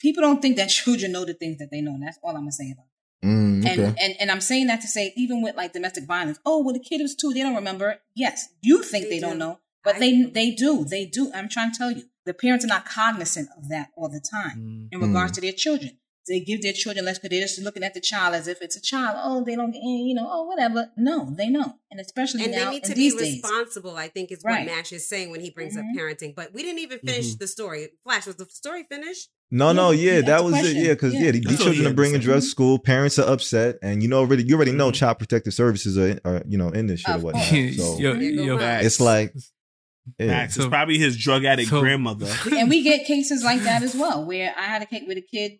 people don't think that children know the things that they know. And that's all I'm gonna say about. it. Mm, okay. And, and and I'm saying that to say, even with like domestic violence, oh well, the kid was two, they don't remember. Yes, you think They they, do. don't know, but I they do. they do, they do. I'm trying to tell you, the parents are not cognizant of that all the time Mm. in regards to their children. They give their children less because they're just looking at the child as if it's a child. Oh, they don't, eh, you know, oh whatever. No, they know, and especially And now they need in to be these days. responsible, I think is Right. what Mash is saying when he brings Mhm. up parenting. But we didn't even finish Mm-hmm. the story. Flash, was the story finished? No, no, Yeah, yeah, that a was it. Yeah, because Yeah. yeah, these That's children are bringing say. drugs to school. Parents are upset, and you know already, you already know Mhm. child protective services are, are you know in this shit or Of whatnot. So yo, There you go, yo, it's like, yeah. Max, it's So- probably his drug addict so- grandmother. and we get cases like that as well, where I had a case with a kid,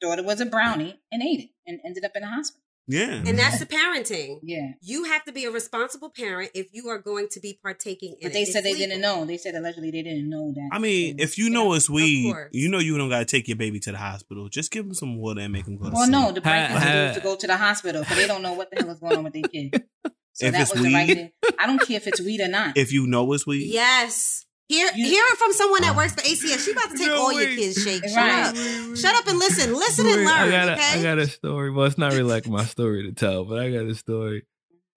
daughter was a brownie and ate it and ended up in the hospital. Yeah. And that's the parenting. Yeah. You have to be a responsible parent if you are going to be partaking in But it. they It's said they legal. didn't know. They said allegedly they didn't know that. I mean, if you know it's weed, you know you don't gotta take your baby to the hospital. Just give them some water and make them go to Well, sleep. no, the right thing to do is to go to the hospital because they don't know what the hell is going on with their kid. So If that it's was the right weed? thing. I don't care if it's weed or not. If you know it's weed, Yes. Hear, You- hear it from someone that works for ACS. She about to take No, all your kids' shake. Shut Right. up. Shut up and listen. Listen and learn. I got, a, okay? I got a story. Well, it's not really like my story to tell, but I got a story.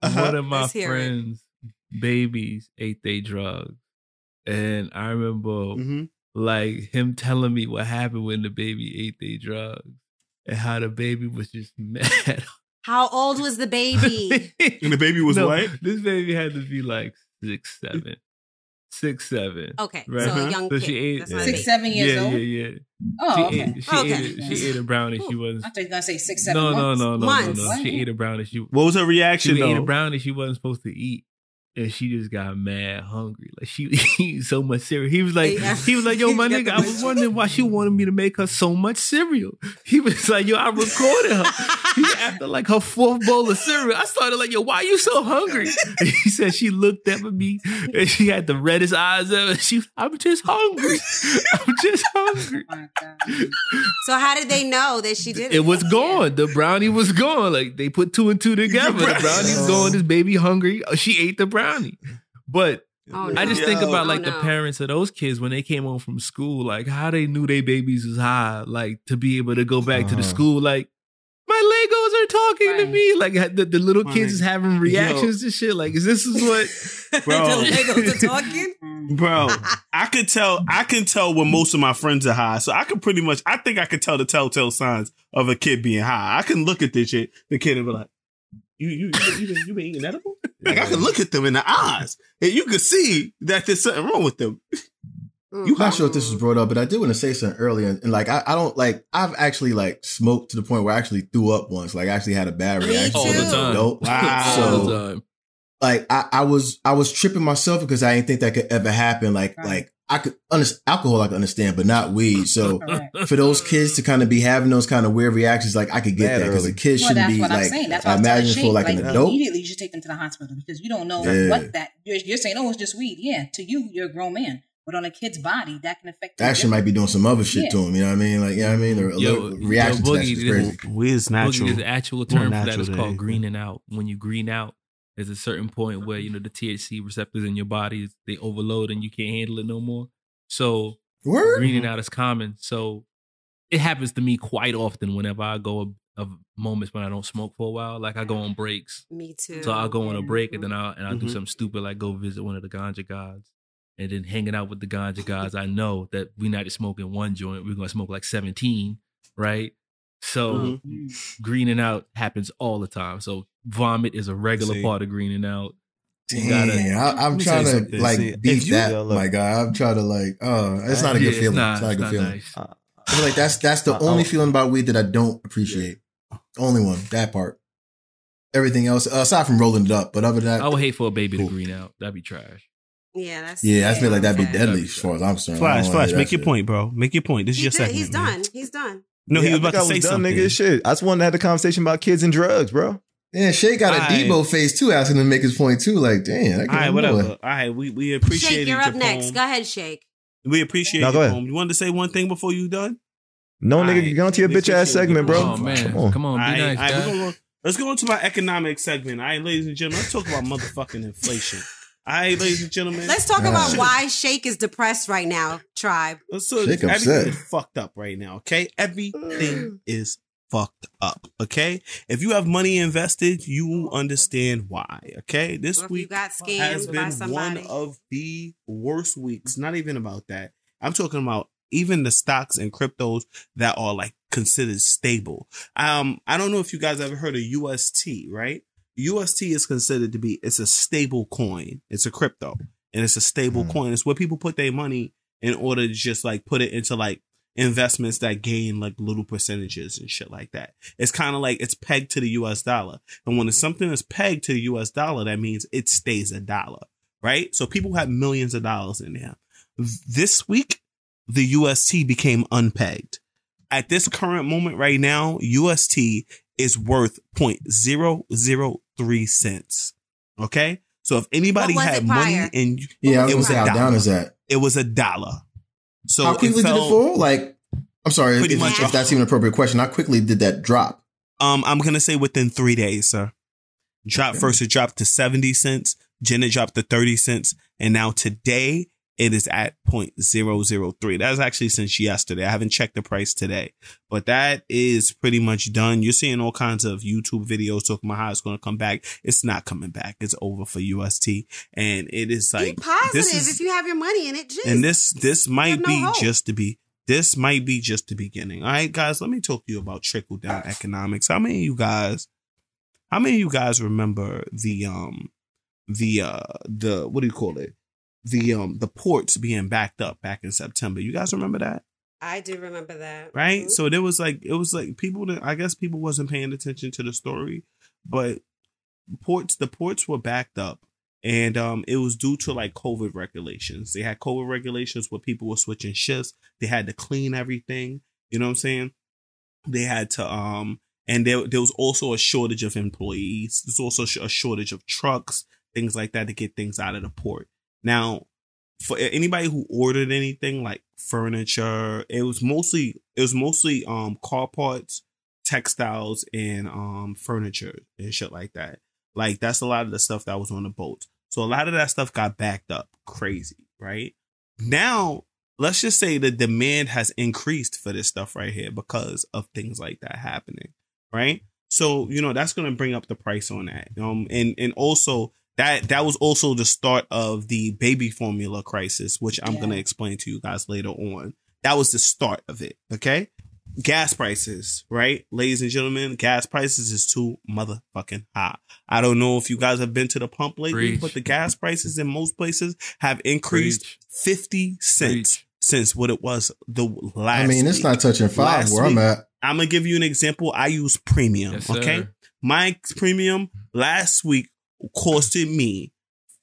Uh-huh. One of my Let's it. friends' babies ate they drugs. And I remember hmm like him telling me what happened when the baby ate they drugs and how the baby was just mad. How old was the baby? and the baby was no, what? This baby had to be like six, seven. Six, seven. Okay, Right. so a young So kid. she ate- That's not Six, baby. seven years yeah, old. yeah, yeah. Oh, she okay. ate, she, Okay. ate a, she ate a brownie. She was I thought you were gonna say six, seven no, no, months. no, no, no, Months. no. What? She ate a brownie. She What was her reaction she ate a brownie she wasn't supposed to eat. And she just got mad hungry. Like she eat so much cereal. He was like, Yeah. he was like, yo, my nigga, I was wondering why she wanted me to make her so much cereal. He was like, yo, I recorded her. He after like her fourth bowl of cereal. I started like, yo, why are you so hungry? And he said she looked up at me and she had the reddest eyes ever. She, I'm just hungry. I'm just hungry. Oh. So how did they know that she did it? It was gone. The brownie was gone. Like they put two and two together. The brownie's gone. This baby hungry. She ate the brownie. But Oh, no. I just think about like Oh, the parents of those kids when they came home from school, like how they knew their babies was high, like to be able to go back to the Uh-huh. school, like my Legos are talking to me. Like the, the little kids is having reactions to shit. Like, is this is what Bro. the Legos are talking. Bro, I could tell. I can tell when most of my friends are high, so I can pretty much. I think I could tell the telltale signs of a kid being high. I can look at this shit. The kid and be like, "You, you, you, you, been, you been eating edible?" Like I can look at them in the eyes, and you can see that there's something wrong with them. Mm. I'm not sure if this was brought up, but I did want to say something earlier. And, and, like, I, I don't like, I've actually like smoked to the point where I actually threw up once. Like, I actually had a bad reaction. All the time. dope. Wow. So, all the time. like, I, I was, I was tripping myself because I didn't think that could ever happen. Like, Right. like I could understand alcohol, I could understand, but not weed. So Correct. for those kids to kind of be having those kind of weird reactions, like I could get Mad that because early. a kid Well, shouldn't that's be what I'm like, saying. That's I imagine for like, an adult. immediately you should take them to the hospital because you don't know Yeah. what that you're, you're saying. Oh, it's just weed. Yeah, to you, you're a grown man, but on a kid's body, that can affect. them Actually, might be doing some other shit Yeah. to him. You know what I mean? Like, you know what I mean? Or a Yo, little reaction yo, to that Boogie, shit is this crazy. Weed is natural. Boogie, there's an actual term for that. It's called greening out. When you green out, there's a certain point where you know the THC receptors in your body they overload and you can't handle it no more. So Word? greening out is common. So it happens to me quite often whenever I go of, of moments when I don't smoke for a while. Like I go on breaks. Me too. So I'll go on a break and then I'll and I'll do Mhm. something stupid like go visit one of the ganja gods. And then hanging out with the ganja gods, I know that we're not just smoking one joint, we're gonna smoke like 17, right? So Mhm. Mm. greening out happens all the time. So vomit is a regular See. part of greening out. You gotta- Dang, I, I'm trying to something. like See, beat you- that, Yeah, look. my guy. I'm trying to like, oh, it's not a Yeah, good feeling. not- it's not a good not feeling. nice. Uh, I feel like that's that's the I- only I- feeling about weed that I don't appreciate. Only one, that part. Everything else, aside from rolling it up, but other than that, I would hate for a baby Cool. to green out. That'd be trash. Yeah, that's yeah, I feel like that'd be okay. deadly as far as I'm concerned. Flash, Flash, make your shit. point, bro. Make your point. This is He your did, segment. he's man. done. He's done. No, Yeah, he was I about think to I say was done, something. Nigga, shit. I just wanted to have the conversation about kids and drugs, bro. Yeah, Shay got a Aight. Debo face too, asking him to make his point too. Like, damn, that All right, whatever. boy. All right, we we appreciate Shake, you're up next. Go ahead, Shake. We appreciate No, it. go ahead. Poem. You wanted to say one thing before you done? No, All nigga, right. get on to your bitch ass segment, bro. Oh man, Come on. come on, be All right, nice, all right, guys. gonna let's go into my economic segment. All right, ladies and gentlemen, let's talk about motherfucking inflation. All right, ladies and gentlemen. Let's talk Ah. about why Shake is depressed right now, tribe. Let's talk- Shake everything upset. is fucked up right now. Okay, everything is fucked up. Okay, if you have money invested, you will understand why. Okay, this Or if you week got has been one of the worst weeks. Not even about that. I'm talking about even the stocks and cryptos that are like considered stable. Um, I don't know if you guys ever heard of UST, right? UST is considered to be it's a stable coin. It's a crypto and it's a stable Mhm. coin. It's where people put their money in order to just like put it into like investments that gain like little percentages and shit like that. It's kind of like it's pegged to the US dollar. And when it's something is pegged to the US dollar, that means it stays a dollar, right? So people have millions of dollars in there. This week, the UST became unpegged. At this current moment right now, UST is worth 0.003 cents. Okay? So if anybody had money in Yeah, I was It was a how dollar. down is that? it was a dollar. So how quickly did it fall? Like, I'm sorry if, if that's even an appropriate question. How quickly did that drop? Um, I'm gonna say within three days, sir. Drop first, it dropped to 70 cents. Jenna dropped to 30 cents. And now today it is at 0.003. That's actually since yesterday. I haven't checked the price today, but that is pretty much done. You're seeing all kinds of YouTube videos talking about how it's going to come back. It's not coming back. It's over for UST. And it is like, Be positive this is- if you have your money in it. Jeez. and this this might no be hope. just to be this might be just the beginning. All right, guys, let me talk to you about trickle down economics. How many of you guys how many of you guys remember the um the uh the what do you call it? The um the ports being backed up back in September. You guys remember that? I do remember that. right? Mhm. So there was like it was like people. that- I guess people wasn't paying attention to the story, but ports the ports were backed up, and um it was due to like COVID regulations. They had COVID regulations where people were switching shifts. They had to clean everything. You know what I'm saying? They had to um and there there was also a shortage of employees. There's also a shortage of trucks, things like that to get things out of the port. Now, for anybody who ordered anything like furniture, it was mostly it was mostly um car parts, textiles, and um furniture and shit like that. Like that's a lot of the stuff that was on the boat. So a lot of that stuff got backed up crazy, right? Now, let's just say the demand has increased for this stuff right here because of things like that happening, right? So, you know, that's going to bring up the price on that. Um and and also that that was also the start of the baby formula crisis, which I'm Yeah. going to explain to you guys later on. That was the start of it, okay? Gas prices, right? Ladies and gentlemen, gas prices is too motherfucking high. I don't know if you guys have been to the pump lately, Preach. but the gas prices in most places have increased Preach. 50 cents Preach. since what it was the last I mean, it's week. not touching five Last where I'm at. I'm gonna give you an example. I use premium. Yes, okay, sir. my premium last week costed me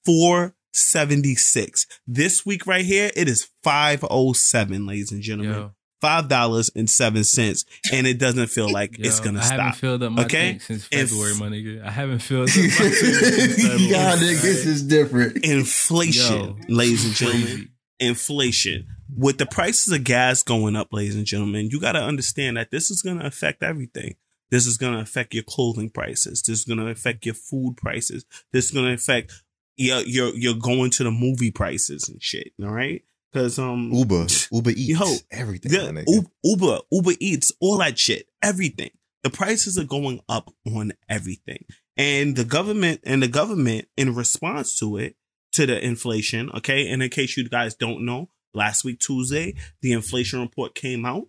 four seventy six. This week right here, it is five oh seven, ladies and gentlemen. Yo, Five dollars and seven cents, and it doesn't feel like it's gonna stop. I haven't filled up my okay? tank since If- February, my nigga. I haven't filled up my tank since February. Y'all niggas is different. Inflation, Yo, ladies and gentlemen. Inflation. With the prices of gas going up, ladies and gentlemen, you got to understand that this is going to affect everything. This is going to affect your clothing prices. This is going to affect your food prices. This is going to affect your your your going to the movie prices and shit. All right, because um Uber, Uber Eats, Yo, everything. the my Uber, Uber Eats, all that shit, everything. The prices are going up on everything, and the government and the government in response to it, to the inflation. Okay, and in case you guys don't know, last week Tuesday, the inflation report came out.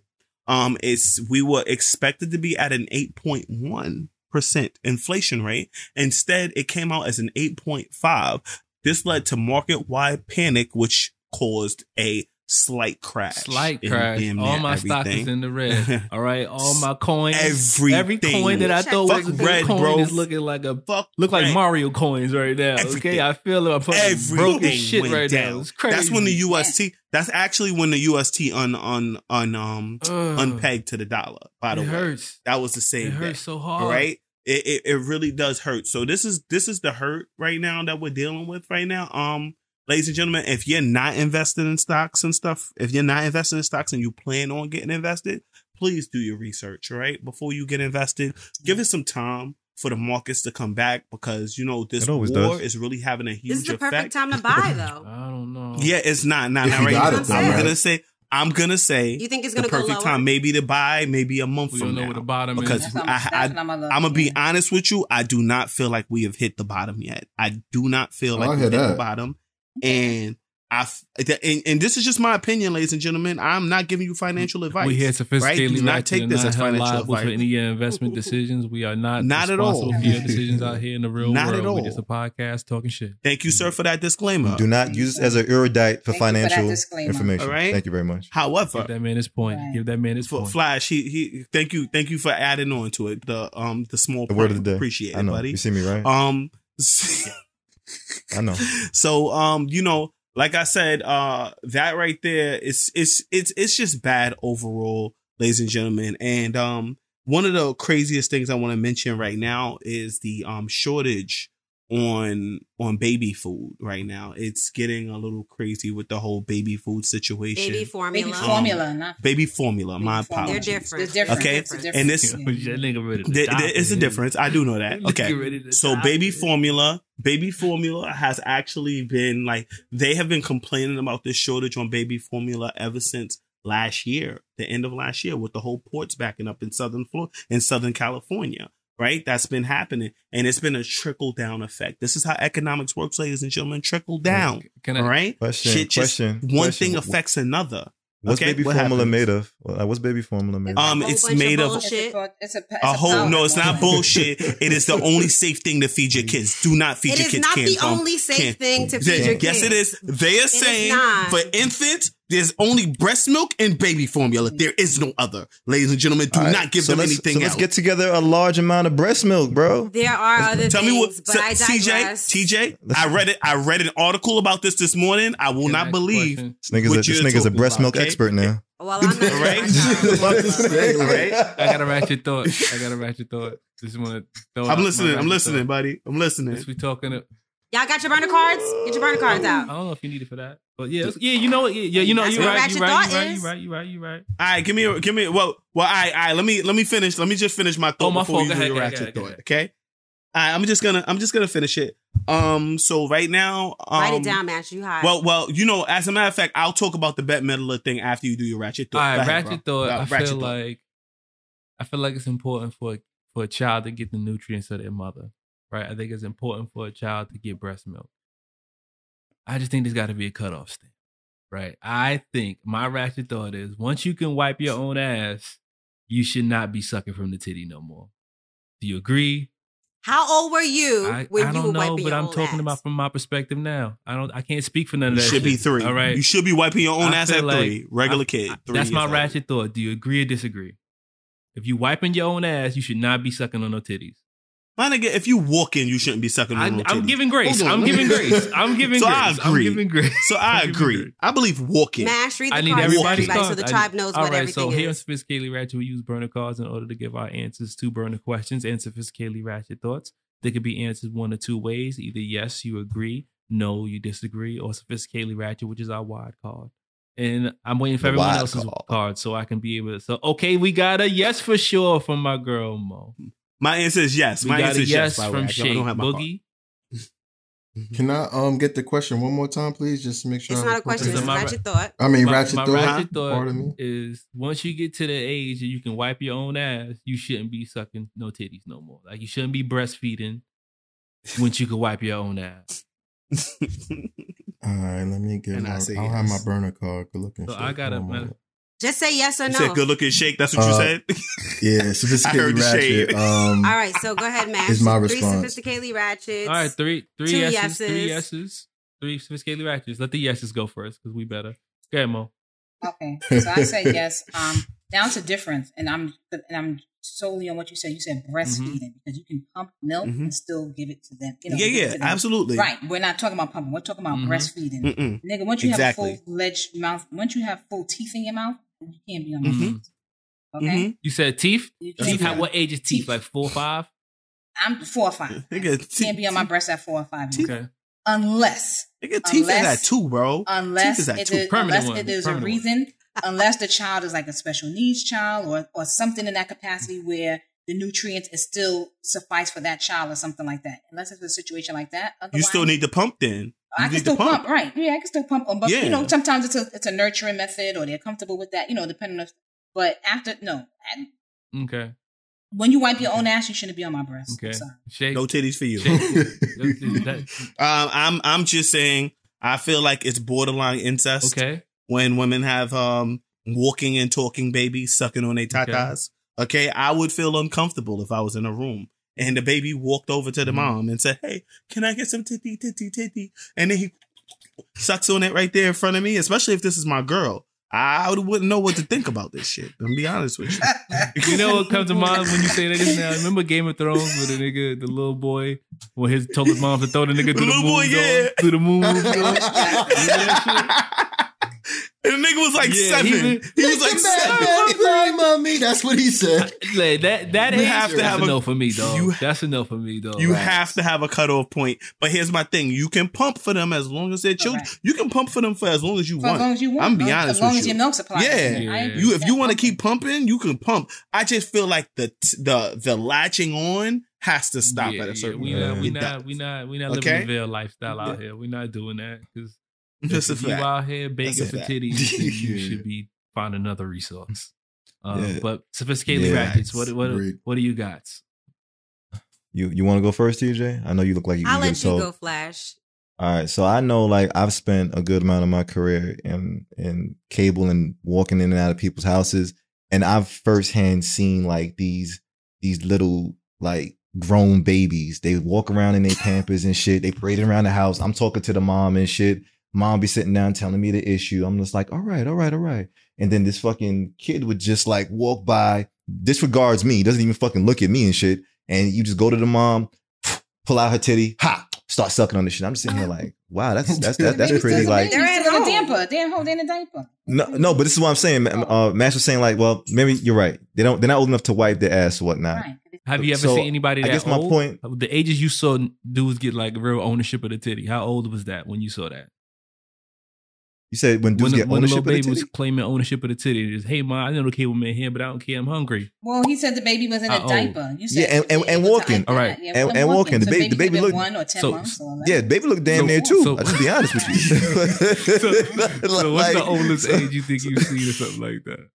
Um, it's we were expected to be at an eight point one inflation rate. Instead, it came out as an 8.5. This led to market wide panic, which caused a slight crash. Slight crash. damn All near my stock is in the red. All right. All my coins. Everything. Every coin that I Check thought was fuck a good red, coin bro. is looking like a Fuck look like right. Mario coins right now. Okay. I feel I'm fucking Everything broke as shit right down. now. It's crazy. That's when the UST. That's actually when the UST un un un um Ugh. unpegged to the dollar. By the it way, hurts. that was the It same day. so hard. All right. It, it it really does hurt. So this is this is the hurt right now that we're dealing with right now. Um, ladies and gentlemen, if you're not invested in stocks and stuff, if you're not invested in stocks and you plan on getting invested, please do your research, right? Before you get invested, give it some time for the markets to come back because you know this war does. is really having a huge This is the effect. perfect time to buy, though. I don't know. Yeah, it's not not, not right now. it, I'm right? gonna say I'm gonna say You think it's the gonna go perfect lower? time, maybe to buy, maybe a month We from don't know now. where the bottom because is. That's I, I'm- I, what I'm gonna- I'm gonna be honest with you. I do not feel like we have hit the bottom yet. I do not feel Oh, like we hear hit the bottom. And I and, and this is just my opinion, ladies and gentlemen. I'm not giving you financial advice. We here sophisticatedly Do not take this not as financial liable for advice. any investment decisions. We are not Not at all. responsible for your decisions out here in the real Not world. at all. We're just a podcast talking shit. Thank you, sir, for that disclaimer. Do not use this as an erudite for Thank you for financial information. All right. Thank you very much. However, Give that man his point. Right. Give that man his for point. Flash, he he. Thank you, thank you for adding on to it. The um the small The word of the day. Appreciate it, know. buddy. You see me, right? Um. I know. So um, you know, like I said, uh that right there is it's it's it's just bad overall, ladies and gentlemen. And um one of the craziest things I want to mention right now is the um shortage on on baby food right now. It's getting a little crazy with the whole baby food situation. Baby formula. Baby formula, not Baby formula, my Baby formula. apologies. They're different. It's different. Okay, It's a different- and this- yeah. that nigga ready to There, die, there is a difference. I do know that. That Okay. nigga ready to So baby man. formula, baby formula has actually been like they have been complaining about this shortage on baby formula ever since last year, the end of last year, with the whole ports backing up in southern Florida, in Southern California. Right, that's been happening, and it's been a trickle down effect. This is how economics works, ladies and gentlemen. Trickle down. Can I, All right, Question, Shit just question, one question. thing affects another. What's okay, baby what formula happens? made of? Well, what's baby formula made of? Um, it's bunch of made of bullshit. It's a, it's a, a whole. No, it's not bullshit. It is the only safe thing to feed your kids. Do not feed It your kids. kids not the only safe thing to feed They- your Yes, it kids. They are is saying for infants, there's only breast milk and baby formula. There is no other. Ladies and gentlemen, do All right, not give so them anything So let's else. get together a large amount of breast milk, bro. There are other Tell things, me what, but so- I TJ, digress. TJ. I read it. I read an article about this this morning. I will Can I not believe. question? This nigga's, a, What this you're nigga's a breast about, milk okay? expert now. Well, I'm not. All right. I got a ratchet your thought. I got a ratchet your thought. Just want to throw I'm listening. I'm listening, thought. buddy. I'm listening. Since we talking, to, Y'all got your burner cards? Get your burner cards out. I don't know if you need it for that, but yeah, yeah, you know what? Yeah, yeah, you know, you're right, you're right, you're right, you're right, you're right, you're right. All right, give me, a, give me. a, Well, well, all right, all right. Let me, let me finish. Let me just finish my thought Oh, my before fault. you Go do ahead, your go ahead, ratchet go thought. ahead. Okay. All right, I'm just gonna, I'm just gonna finish it. Um, so right now, um, Write it down, Mash. You high. Well, well, you know, as a matter of fact, I'll talk about the Bette Midler thing after you do your ratchet thought. All Go right, ahead, ratchet bro. thought. Uh, I ratchet feel thought. like I feel like it's important for for a child to get the nutrients of their mother. Right. I think it's important for a child to get breast milk. I just think there's got to be a cutoff stamp. Right. I think my ratchet thought is once you can wipe your own ass, you should not be sucking from the titty no more. Do you agree? How old were you I, when I you don't were know, wiping but your I'm talking ass? about from my perspective now. I don't. I can't speak for none of You that. should be three. All right. You should be wiping your own I ass at like- three. Regular I- kid. Three that's my years old. ratchet thought. Do you agree or disagree? If you wiping your own ass, you should not be sucking on no titties. My nigga, if you walking, you shouldn't be sucking I, on no I'm giving grace. I'm giving grace. I'm giving So grace. I agree. I'm giving grace. So I agree. I believe walking. Mash, read the I need cards to everybody's everybody so the I tribe need- knows All what right, everything so here on is. Sophisticatedly Ratchet, we use burner cards in order to give our answers to burner questions and sophisticatedly ratchet thoughts. They could be answered one or two ways. Either yes, you agree, no, you disagree, or sophisticatedly ratchet, which is our wide card. And I'm waiting for The everyone else's card. card so I can be able to. So, okay, we got a yes for sure from my girl, Mo. My answer is yes. We My answer is yes yes. by the from I don't Shake have my. Boogie. Can I um get the question one more time, please, just to make sure? It's I not a question. It's a ratchet thought. I mean, My- ratchet my thought. ratchet thought Pardon me. is once you get to the age that you can wipe your own ass, you shouldn't be sucking no titties no more. Like you shouldn't be breastfeeding once you can wipe your own ass. All right, let me get. And I My, say I'll have my burner card. Good looking. So shit. I got a One matter, moment. Just say yes or You no. said good looking shake. That's what you Uh, said. Yeah, I heard sophisticated the shade. ratchet. Um, All right, so go ahead, Max. Is my Three response. sophisticatedly ratchets. All right, three, three Two yeses, three yeses. yeses, three sophisticated ratchets. Let the yeses go first because we better. Go ahead, Mo. Okay, so I say yes. Um, down to difference, and I'm and I'm solely on what you said. You said breastfeeding because you can pump milk Mhm. and still give it to them. You know, yeah, yeah, them. absolutely. Right. We're not talking about pumping. We're talking about Mhm. breastfeeding. Mm-mm. Nigga, once you Exactly. have a full fledged mouth, once you have full teeth in your mouth, you can't be on my Mhm. breast. Okay. Mhm. You said teeth. You Teeth. be At on- what age is teeth? Teeth. Like four, or five. I'm four or five. Nigga, te- can't be on my breast at four or five. years. Okay. Unless Nigga, teeth is at two, bro. unless teeth is at it two. is, Permanent unless one. it is Permanent a reason, unless the child is like a special needs child or or something in that capacity where the nutrients is still suffice for that child or something like that. Unless it's a situation like that, You still need to pump then. You I can still to pump. right? Yeah, I can still pump. them, But Yeah. you know, sometimes it's a it's a nurturing method, or they're comfortable with that. You know, depending on. But after no, and Okay. when you wipe your own ass, you shouldn't be on my breast. Okay. Sorry. Shake. No titties for you. Um, I'm I'm just saying. I feel like it's borderline incest okay. when women have um walking and talking babies sucking on their tatas. Okay. I would feel uncomfortable if I was in a room and the baby walked over to the Mhm. mom and said, "Hey, can I get some titty, titty, titty?" And then he sucks on it right there in front of me. Especially if this is my girl, I wouldn't know what to think about this shit. I'm be honest with you. You know what comes to mind when you say that now? Remember Game of Thrones with the nigga, the little boy, when his told his mom to throw the nigga The through the little moon boy, door, yeah. through the moon door. Remember that And the nigga was like Yeah, seven. he He, was- was like seven. Bye, mommy. That's what he said. Like, that that You age, have to that's have a a- no for me, dog. you- that's a no for me, dog. You Right. have to have a cutoff point. But here's my thing: you can pump for them as long as they're children. Correct. You can pump for them for as long as you For want. as long as you want. I'm be as- honest As long with as you. your milk supply. Yeah. Yeah. You if you want to keep pumping, you can pump. I just feel like the the the latching on has to stop Yeah, at a certain we point. not, we It not, we not, we not Okay? living the veil lifestyle out here. We're not doing that because That's if you fact. out here begging for fact. titties, then you Yeah. should be find another resource. Um, Yeah. But sophisticated Yeah. rackets, what what Agreed. what do you got? You you want to go first, TJ? I know you look like you. I'll you let you so- go, Flash. All right, so I know like I've spent a good amount of my career in in cable and walking in and out of people's houses, and I've firsthand seen like these these little like grown babies. They walk around in their pampers and shit. They parading around the house. I'm talking to the mom and shit. Mom be sitting down telling me the issue. I'm just like, all right, all right, all right. And then this fucking kid would just like walk by, disregards me, doesn't even fucking look at me and shit. And you just go to the mom, pull out her titty, ha, start sucking on the shit. I'm just sitting here like, wow, that's that's that, that's pretty like babies They're in a home. diaper. They're holding a diaper. no no, but this is what I'm saying. ma- Uh, Max was saying like, well, maybe you're right. They don't they're not old enough to wipe their ass or whatnot. Right. Have you ever So, seen anybody I that guess my old? point- the ages you saw dudes get like real ownership of the titty. How old was that when you saw that? You said when dudes when the, get when the ownership little of the baby titty? was claiming ownership of the titty, just hey mom, I know the cable man here, but I don't care. I'm hungry. Well, he said the baby was in a How old? diaper. You said Yeah, and- and- and walking. All right. yeah, And- and walking. The So baby- the baby looked- one or ten so- months. Or Yeah, baby look damn So- near too. so- I'll just be honest with you. So, so what's the Like- oldest age you think you've seen or something like that?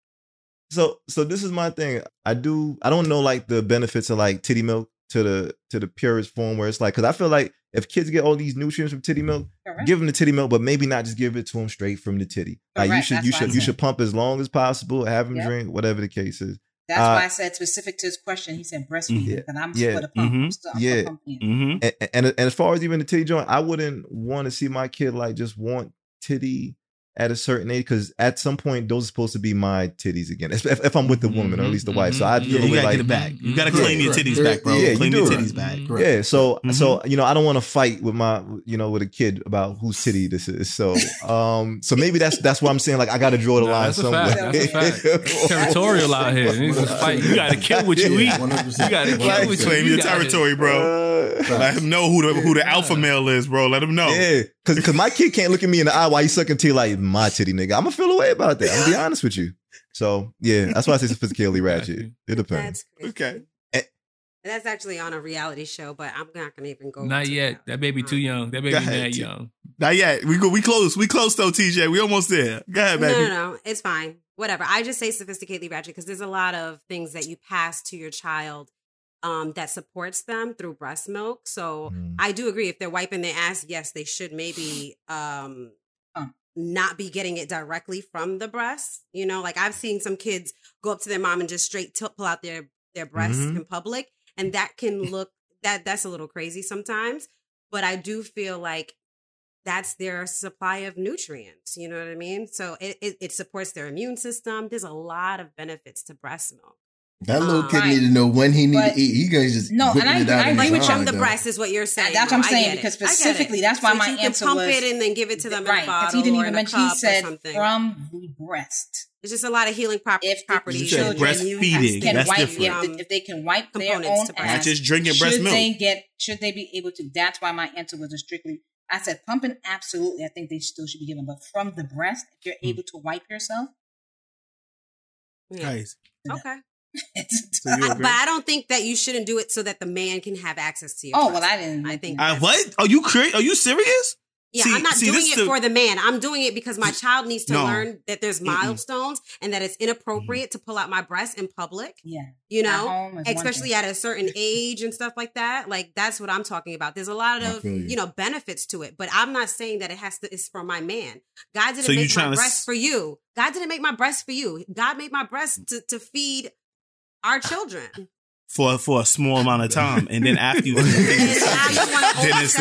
So so this is my thing. I do I don't know like the benefits of like titty milk to the to the purest form where it's like because I feel like if kids get all these nutrients from titty milk, Correct. give them the titty milk, but maybe not just give it to them straight from the titty. Like you should that's you should you should pump as long as possible, have them Yep. drink whatever the case is. That's Uh, why I said specific to his question. He said breastfeeding. Yeah. Because I'm Yeah. for the pump. Mhm. I'm I'm Yeah. for pumping. Mm-hmm. And, and and as far as even the titty joint, I wouldn't want to see my kid like just want titty at a certain age because at some point those are supposed to be my titties again. If, if, if I'm with the woman or at least the wife, so I Mhm. feel Yeah, you gotta like get it back. You gotta Mhm. claim your Correct. titties back, bro. Yeah, you claim your do. titties back. Yeah, so Mhm. so you know, I don't want to fight with my you know with a kid about whose titty this is. So um, so maybe that's that's why I'm saying like I got to draw the Nah, line somewhere. fact. That's a fact. Territorial out here. Niggas fight. You gotta kill what you eat. 100%. You gotta kill Like, what you Claim you your gotta- territory, bro. Uh, Let him know who the who the alpha male is, bro. Let him know. yeah, because because my kid can't look at me in the eye while he's sucking titty like my titty nigga. I'm gonna feel away about that. I'm gonna be honest with you. So yeah, that's why I say sophisticatedly ratchet. It depends. That's crazy. Okay. Eh. That's actually on a reality show, but I'm not gonna even go. Not yet. That baby too young. That baby Go ahead, young. Not yet. We go. We close. We close though, TJ. We almost there. Go ahead, No, baby. no, no. It's fine. Whatever. I just say sophisticatedly ratchet because there's a lot of things that you pass to your child um, that supports them through breast milk. So Mm. I do agree. If they're wiping their ass, yes, they should maybe um, Pump. not be getting it directly from the breast. You know, like I've seen some kids go up to their mom and just straight t- pull out their their breasts Mhm. in public, and that can look that that's a little crazy sometimes. But I do feel like that's their supply of nutrients. You know what I mean? So it it, it supports their immune system. There's a lot of benefits to breast milk. That little Um, kid Right. need to know when he need But- to eat. He gonna just No, and I- it out I in agree with you. From arm, the breast is what you're saying. That's what I'm saying, because I get it. specifically, that's why So my you can pump was- it and then give it to them in right, a bottle because he didn't or even in a mention. He cup or said something. from the breast. It's just a lot of healing prop- If properties. You said children breastfeeding, Can that's wipe different. if, from if they can wipe their components own to breast. Not just drinking breast should milk. they get? Should they be able to? That's why my answer was a strictly. I said pumping. Absolutely, I think they still should be given, but from the breast, if you're Hmm. able to wipe yourself, Yeah. Guys, Okay. it's. so I- but I don't think that you shouldn't do it so that the man can have access to your oh breast. well, I didn't. I think I, what? Are you crazy? Are you serious? Yeah, See- I'm not see, doing it the- for the man. I'm doing it because my child needs to No. learn that there's Mm-mm. milestones and that it's inappropriate to pull out my breast in public. Yeah, You know, home is one especially at a certain age and stuff like that. Like that's what I'm talking about. There's a lot of you. you. know benefits to it, but I'm not saying that it has to. It's for my man. God didn't So make trying my to breast s- for you. God didn't make my breast for you. God made my breast mm. to to feed our children. For for a small amount of time, and then after you, And now then it's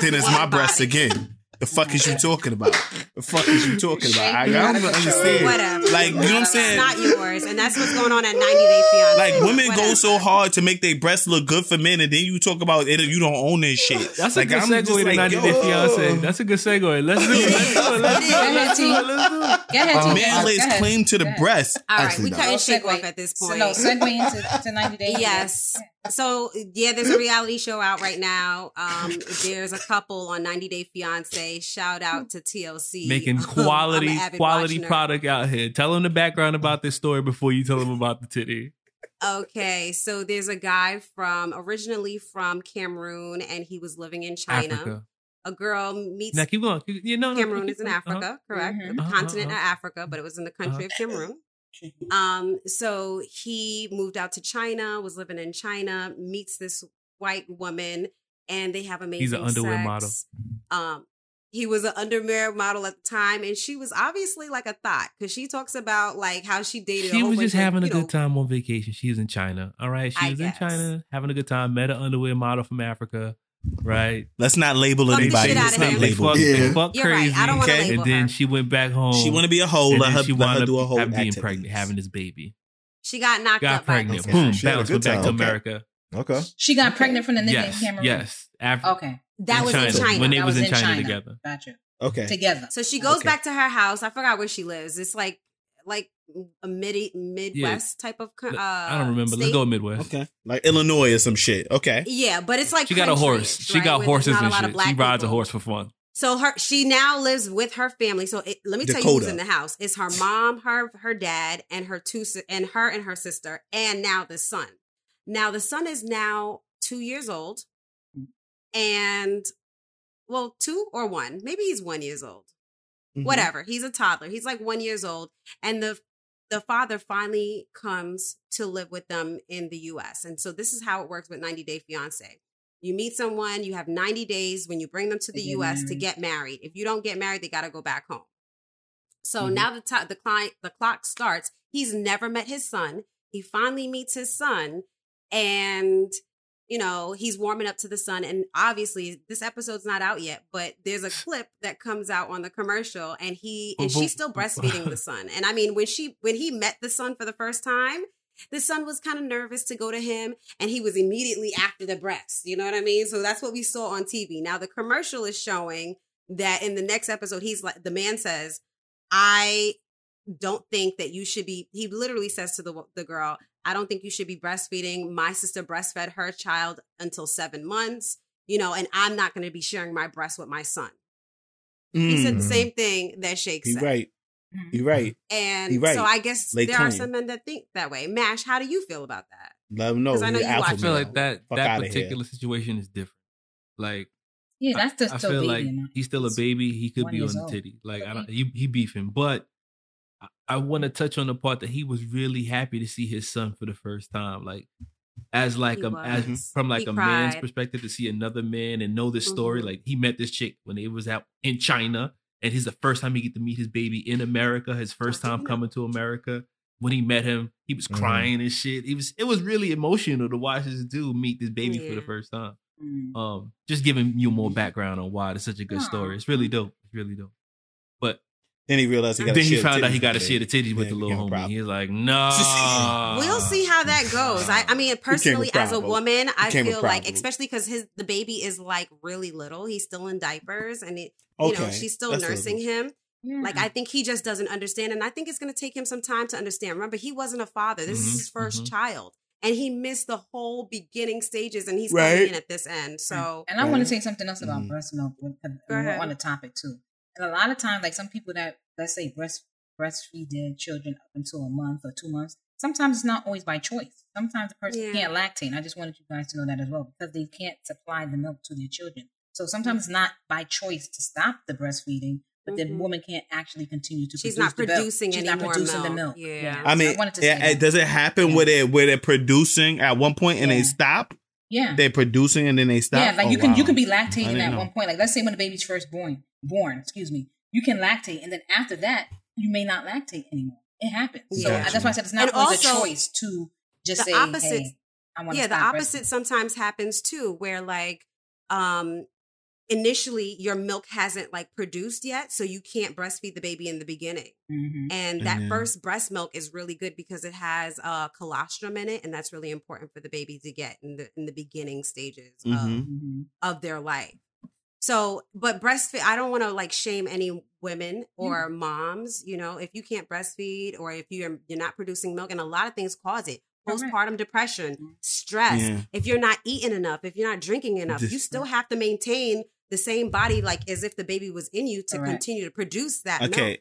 then it's my breast again. The fuck is you talking about? The fuck is you talking about? I, I don't even understand. Whatever. Like you know what I'm saying? It's saying? not yours, and that's what's going on at 90 Day Fiance. Like women go so hard to make their breasts look good for men, and then you talk about it. You don't own this shit. That's like, a good I'm segue to like, 90 Day. Fiance. That's a good segue. Let's do it. Let's do it. Let's do it. Let's do it. Let's do it. Go ahead, A T. man lays ahead. claim to the breast. All right, Actually we not. cutting shake segue. off at this So, point. no, segue into to 90 days. Yes. So yeah, there's a reality show out right now. Um, there's a couple on 90 Day Fiance. Shout out to TLC Making quality, quality watcher. product out here. Tell them the background about this story before you tell them about the titty. Okay, so there's a guy from originally from Cameroon, and he was living in China. Africa. A girl meets Now keep going. Keep- You know, Cameroon is in Africa, Uh-huh. correct? The Uh-huh, continent uh-huh. of Africa, but it was in the country of Cameroon. Um, so he moved out to China, was living in China, meets this white woman, and they have amazing. He's an underwear model. Um, he was an underwear model at the time, and she was obviously like a thought because she talks about like how she dated. She was just of, having a know, good time on vacation. She was in China. All right. She I was guess. in China having a good time. Met an underwear model from Africa. Right. Let's not label Fuck the anybody. shit Let's outta not him. Label. fucked, Yeah. they fucked You're right. I don't wanna Okay. label and then her. she went back home. She want to be a whole. and Let then her, she let wound her do a whole having, being pregnant, having this baby. She got knocked Got up. by pregnant. this Boom. guy. She had Bounce. back time. to Okay. America. Okay. She got pregnant from the nigga Yes. in Cameroon. Yes. Af- Okay. That in was China. in China. When they That was in China together. Gotcha. Okay. Together. So she goes Okay. back to her house. I forgot where she lives. It's like like a mid Midwest type of. Uh, I don't remember. Let's go Midwest. Okay. Like Illinois or some shit. Okay. Yeah, but it's like She got a horse. countryish, She right, got where there's horses not a and lot of shit. black She rides a horse for fun. So her she now lives with her family. So it, let me tell you who's in the house. It's her mom, her her dad, and her two and her and her sister, and now the son. Now the son is now two years old, and well, two or one, maybe he's one years old. Mhm. Whatever. He's a toddler. He's like one years old, and the the father finally comes to live with them in the U.S. And so this is how it works with 90 Day Fiance. You meet someone, you have 90 days when you bring them to the get U.S. to get married. If you don't get married, they got to go back home. So Mhm. now the ti the client the clock starts. He's never met his son. He finally meets his son, and you know he's warming up to the son. And obviously, this episode's not out yet, but there's a clip that comes out on the commercial, and he and she's still breastfeeding the son. And I mean, when she when he met the son for the first time. The son was kind of nervous to go to him, and he was immediately after the breast. You know what I mean? So that's what we saw on TV. Now the commercial is showing that in the next episode, he's like the man says, I don't think that you should be. He literally says to the the girl, "I don't think you should be breastfeeding. My sister breastfed her child until seven months, you know, and I'm not going to be sharing my breast with my son." He said the Mm. same thing that Shake You said, right. You're right. and He right. so I guess Lay there are some men that think that way. Mash, how do you feel about that? Let them know. 'Cause I know you're you alpha watch I feel like that Fuck that outta here. particular situation is different. Like Yeah, that's I, I still feel baby. like he's still a baby. He could be on years the titty. Like I don't, he he beefing, but I, I want to touch on the part that he was really happy to see his son for the first time. Like as like He a as from like He a man's perspective to see another man and know this story. Mhm. Like he met this chick when it was out in China, and his the first time he get to meet his baby in America, his first time coming to America. When he met him, he was Mhm. crying and shit. It was it was really emotional to watch this dude meet this baby for the first time. Mm. Um, just giving you more background on why it's such a good Aw. story. It's really dope. It's really dope. But Then he realized he got then he found out he got to share the titties with the little homie. problem. He like, no. We'll see how that goes. I, I mean, personally, as a woman, I feel like, especially because his the baby is like really little. He's still in diapers, and it, you Okay, know she's still that's nursing little. him. Like I think he just doesn't understand, and I think it's going to take him some time to understand. Remember, he wasn't a father. This Mhm, is his 1st mhm. child, and he missed the whole beginning stages, and he's Right. coming in at this end. So And I want to say something else about Mhm. breast milk with- with- Go ahead. on the topic too. And a lot of times, like some people that let's say breast breastfeed their children up until a month or two months, sometimes it's not always by choice. Sometimes the person Yeah. can't lactate. And I just wanted you guys to know that as well because they can't supply the milk to their children. So sometimes it's not by choice to stop the breastfeeding, but the Mhm. woman can't actually continue to. She's produce not the milk. producing She's any not more producing the milk. milk. Yeah. I So mean, wanted to say yeah, that. does it happen Yeah. where they where they're producing at one point and they stop? yeah. They're producing and then they stop. Yeah, like Oh, you can you can be lactating at know. one point. Like let's say when the baby's first born, born, excuse me, you can lactate, and then after that, you may not lactate anymore. It happens. So Yeah. that's why I said it's not And always also, a choice to just the say, opposite- "Hey, I want yeah, the opposite breastfeeding." sometimes happens too, where like um initially your milk hasn't like produced yet, so you can't breastfeed the baby in the beginning. Mhm. And And that then- first breast milk is really good because it has uh, colostrum in it, and that's really important for the baby to get in the in the beginning stages Mhm. of, Mhm. of their life. So, but breastfeed, I don't want to like shame any women or moms. You know, if you can't breastfeed or if you're you're not producing milk, and a lot of things cause it. Postpartum depression, stress. Yeah. If you're not eating enough, if you're not drinking enough, you still have to maintain the same body like as if the baby was in you to Correct. continue to produce that Okay. milk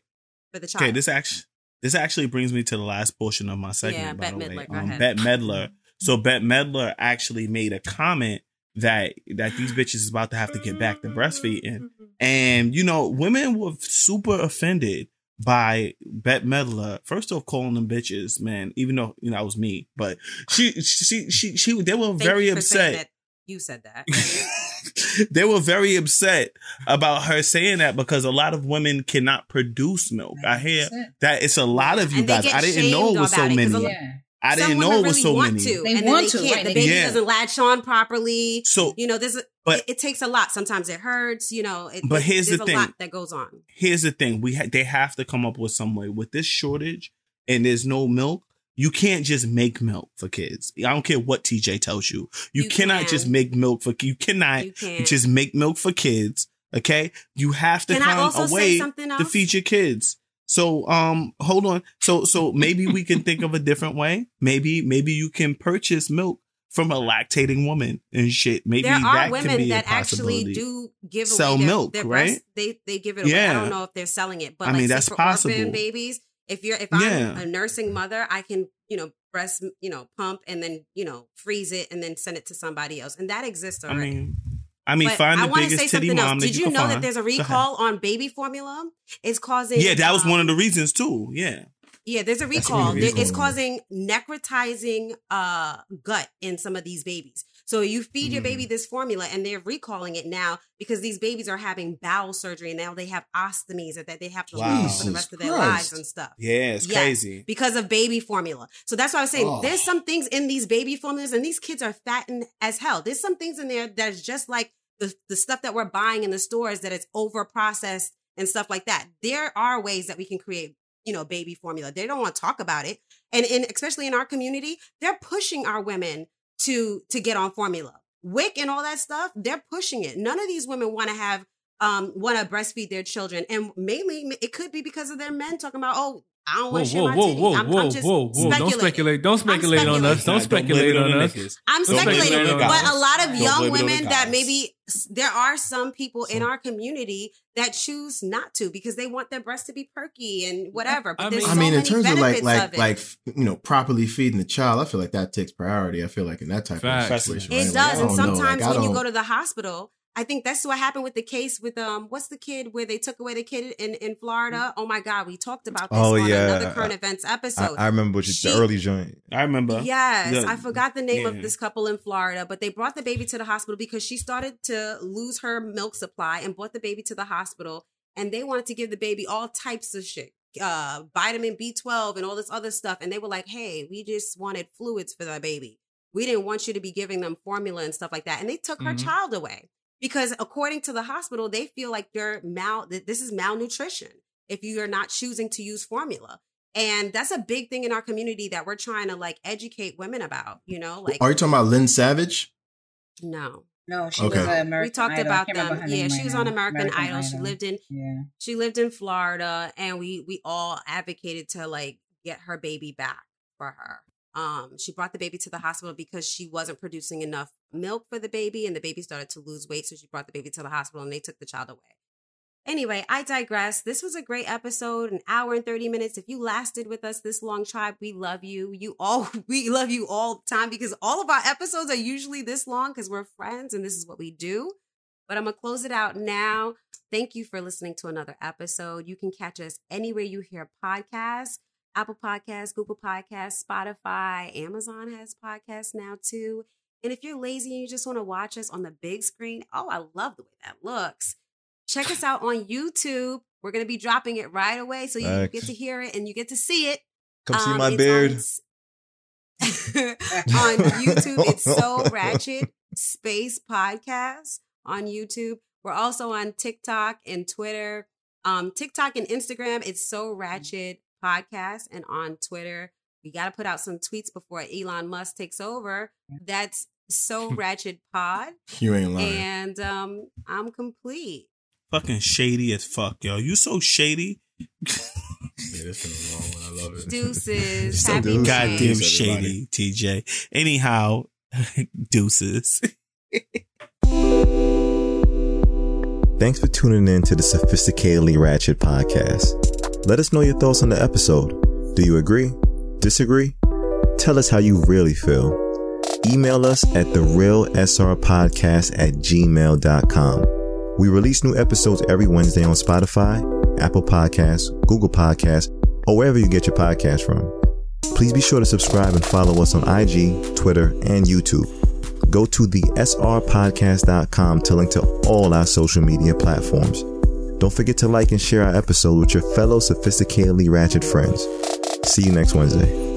for the child. Okay, this actually this actually brings me to the last portion of my segment. Yeah, by Bette the way. Midler, go Um. Bette Midler. So Bette Midler actually made a comment that that these bitches is about to have to get back to breastfeeding, mm-hmm. and you know, women were super offended by Bette Midler. First off, calling them bitches, man. Even though you know that was me, but she she she she they were Thank very you upset. you said that. they were very upset about her saying that because a lot of women cannot produce milk. I hear that it's a lot of you And guys. I didn't know it was so about it, 'cause many. I didn't know women it was really so want many. to, They and want then to, they can't. right, The baby can't. doesn't latch on properly. So You know, there's a, But- it, it takes a lot. Sometimes it hurts. You know, it, But here's there's the a thing. lot that goes on. here's the thing: we ha- they have to come up with some way with this shortage, and there's no milk. You can't just make milk for kids. I don't care what TJ tells you. You, You cannot can. just make milk for. You cannot You can't. just make milk for kids. Okay, you have to Can find a way to feed your kids. So um hold on. So so maybe we can think of a different way. Maybe maybe you can purchase milk from a lactating woman and shit. Maybe there that are women that actually do give Sell away their, milk, their right? breast. They they give it away. I don't know if they're selling it, but I like, mean, that's for possible. Babies, if you're if Yeah. I'm a nursing mother, I can you know breast you know pump and then you know freeze it and then send it to somebody else, and that exists I mean I mean But find I the biggest say titty something mom Did you you know find. that there's a recall on baby formula? It's causing Yeah, that was um, one of the reasons too. Yeah. Yeah, there's a That's one of recall. the There- It's causing necrotizing uh gut in some of these babies. So you feed your Mm. baby this formula and they're recalling it now because these babies are having bowel surgery and now they have ostomies that they have to Wow. lose for the rest of their Jesus lives and stuff. Yeah, it's Yes, crazy. because of baby formula. So that's why I was saying Oh. there's some things in these baby formulas, and these kids are fattened as hell. There's some things in there that's just like the, the stuff that we're buying in the stores that is over processed and stuff like that. There are ways that we can create, you know, baby formula. They don't want to talk about it. And in especially in our community, they're pushing our women to to get on formula. WIC and all that stuff, they're pushing it. None of these women want to have um want to breastfeed their children. And mainly it could be because of their men talking about, oh, I don't Whoa, want to share whoa, my whoa, titty. whoa, I'm, whoa, I'm just whoa, whoa! Don't speculate. Don't speculate on us. speculating. Don't speculate on us. niggas. I'm Don't speculating, but guys. a lot of Don't young blame it on the women that maybe there are some people in our community that choose not to because they want their breasts to be perky and whatever. But I there's mean- I so mean, in many terms of like benefits like of it. like you know properly feeding the child, I feel like that takes priority. I feel like in that type Facts. of situation, It right? Does, I and don't know. sometimes Like, when you go to the hospital, I think that's what happened with the case with um, what's the kid where they took away the kid in in Florida? Oh my God, we talked about this Oh, on yeah. another current events episode. I remember what you, She- the early joint. I remember. Yes, Yeah. I forgot the name Yeah. of this couple in Florida, but they brought the baby to the hospital because she started to lose her milk supply and brought the baby to the hospital. and they wanted to give the baby all types of shit, uh, vitamin B12 and all this other stuff. And they were like, "Hey, we just wanted fluids for the baby. We didn't want you to be giving them formula and stuff like that." And they took her Mhm. child away because, according to the hospital, they feel like you're mal. that This is malnutrition if you are not choosing to use formula. And that's a big thing in our community that we're trying to like educate women about, you know, like Are you talking about Lynn Savage? no. No, she Okay. was an American we talked Idol. About can't them. Yeah, she was now. on American, Idol. She lived in Yeah. she lived in Florida and we we all advocated to like get her baby back for her. Um she brought the baby to the hospital because she wasn't producing enough milk for the baby and the baby started to lose weight so she brought the baby to the hospital and they took the child away. Anyway, I digress. This was a great episode, an hour and 30 minutes. If you lasted with us this long, tribe, we love you. You all, we love you all the time because all of our episodes are usually this long because we're friends and this is what we do. But I'm to close it out now. Thank you for listening to another episode. You can catch us anywhere you hear podcasts Apple Podcasts, Google Podcasts, Spotify, Amazon has podcasts now too. And if you're lazy and you just want to watch us on the big screen, oh, I love the way that looks. Check us out on YouTube. We're going to be dropping it right away. So you Facts. get to hear it and you get to see it. Come see Um, my beard. On, on YouTube, it's So Ratchet Space Podcast on YouTube. We're also on TikTok and Twitter. Um, TikTok and Instagram, it's So Ratchet Podcast. And on Twitter, we got to put out some tweets before Elon Musk takes over. That's So Ratchet Pod. You ain't lying. And um, I'm complete. Fucking shady as fuck, yo. You so shady. yeah, this been a long one. I love it. Deuces. So Happy deuces. Goddamn Deuces, shady, TJ. Anyhow, deuces. Thanks for tuning in to the Sophisticatedly Ratchet podcast. Let us know your thoughts on the episode. Do you agree? Disagree? Tell us how you really feel. Email us at therealsrpodcast at gmail.com. We release new episodes every Wednesday on Spotify, Apple Podcasts, Google Podcasts, or wherever you get your podcast from. Please be sure to subscribe and follow us on IG, Twitter, and YouTube. Go to the srpodcast.com to link to all our social media platforms. Don't forget to like and share our episode with your fellow sophisticatedly ratchet friends. See you next Wednesday.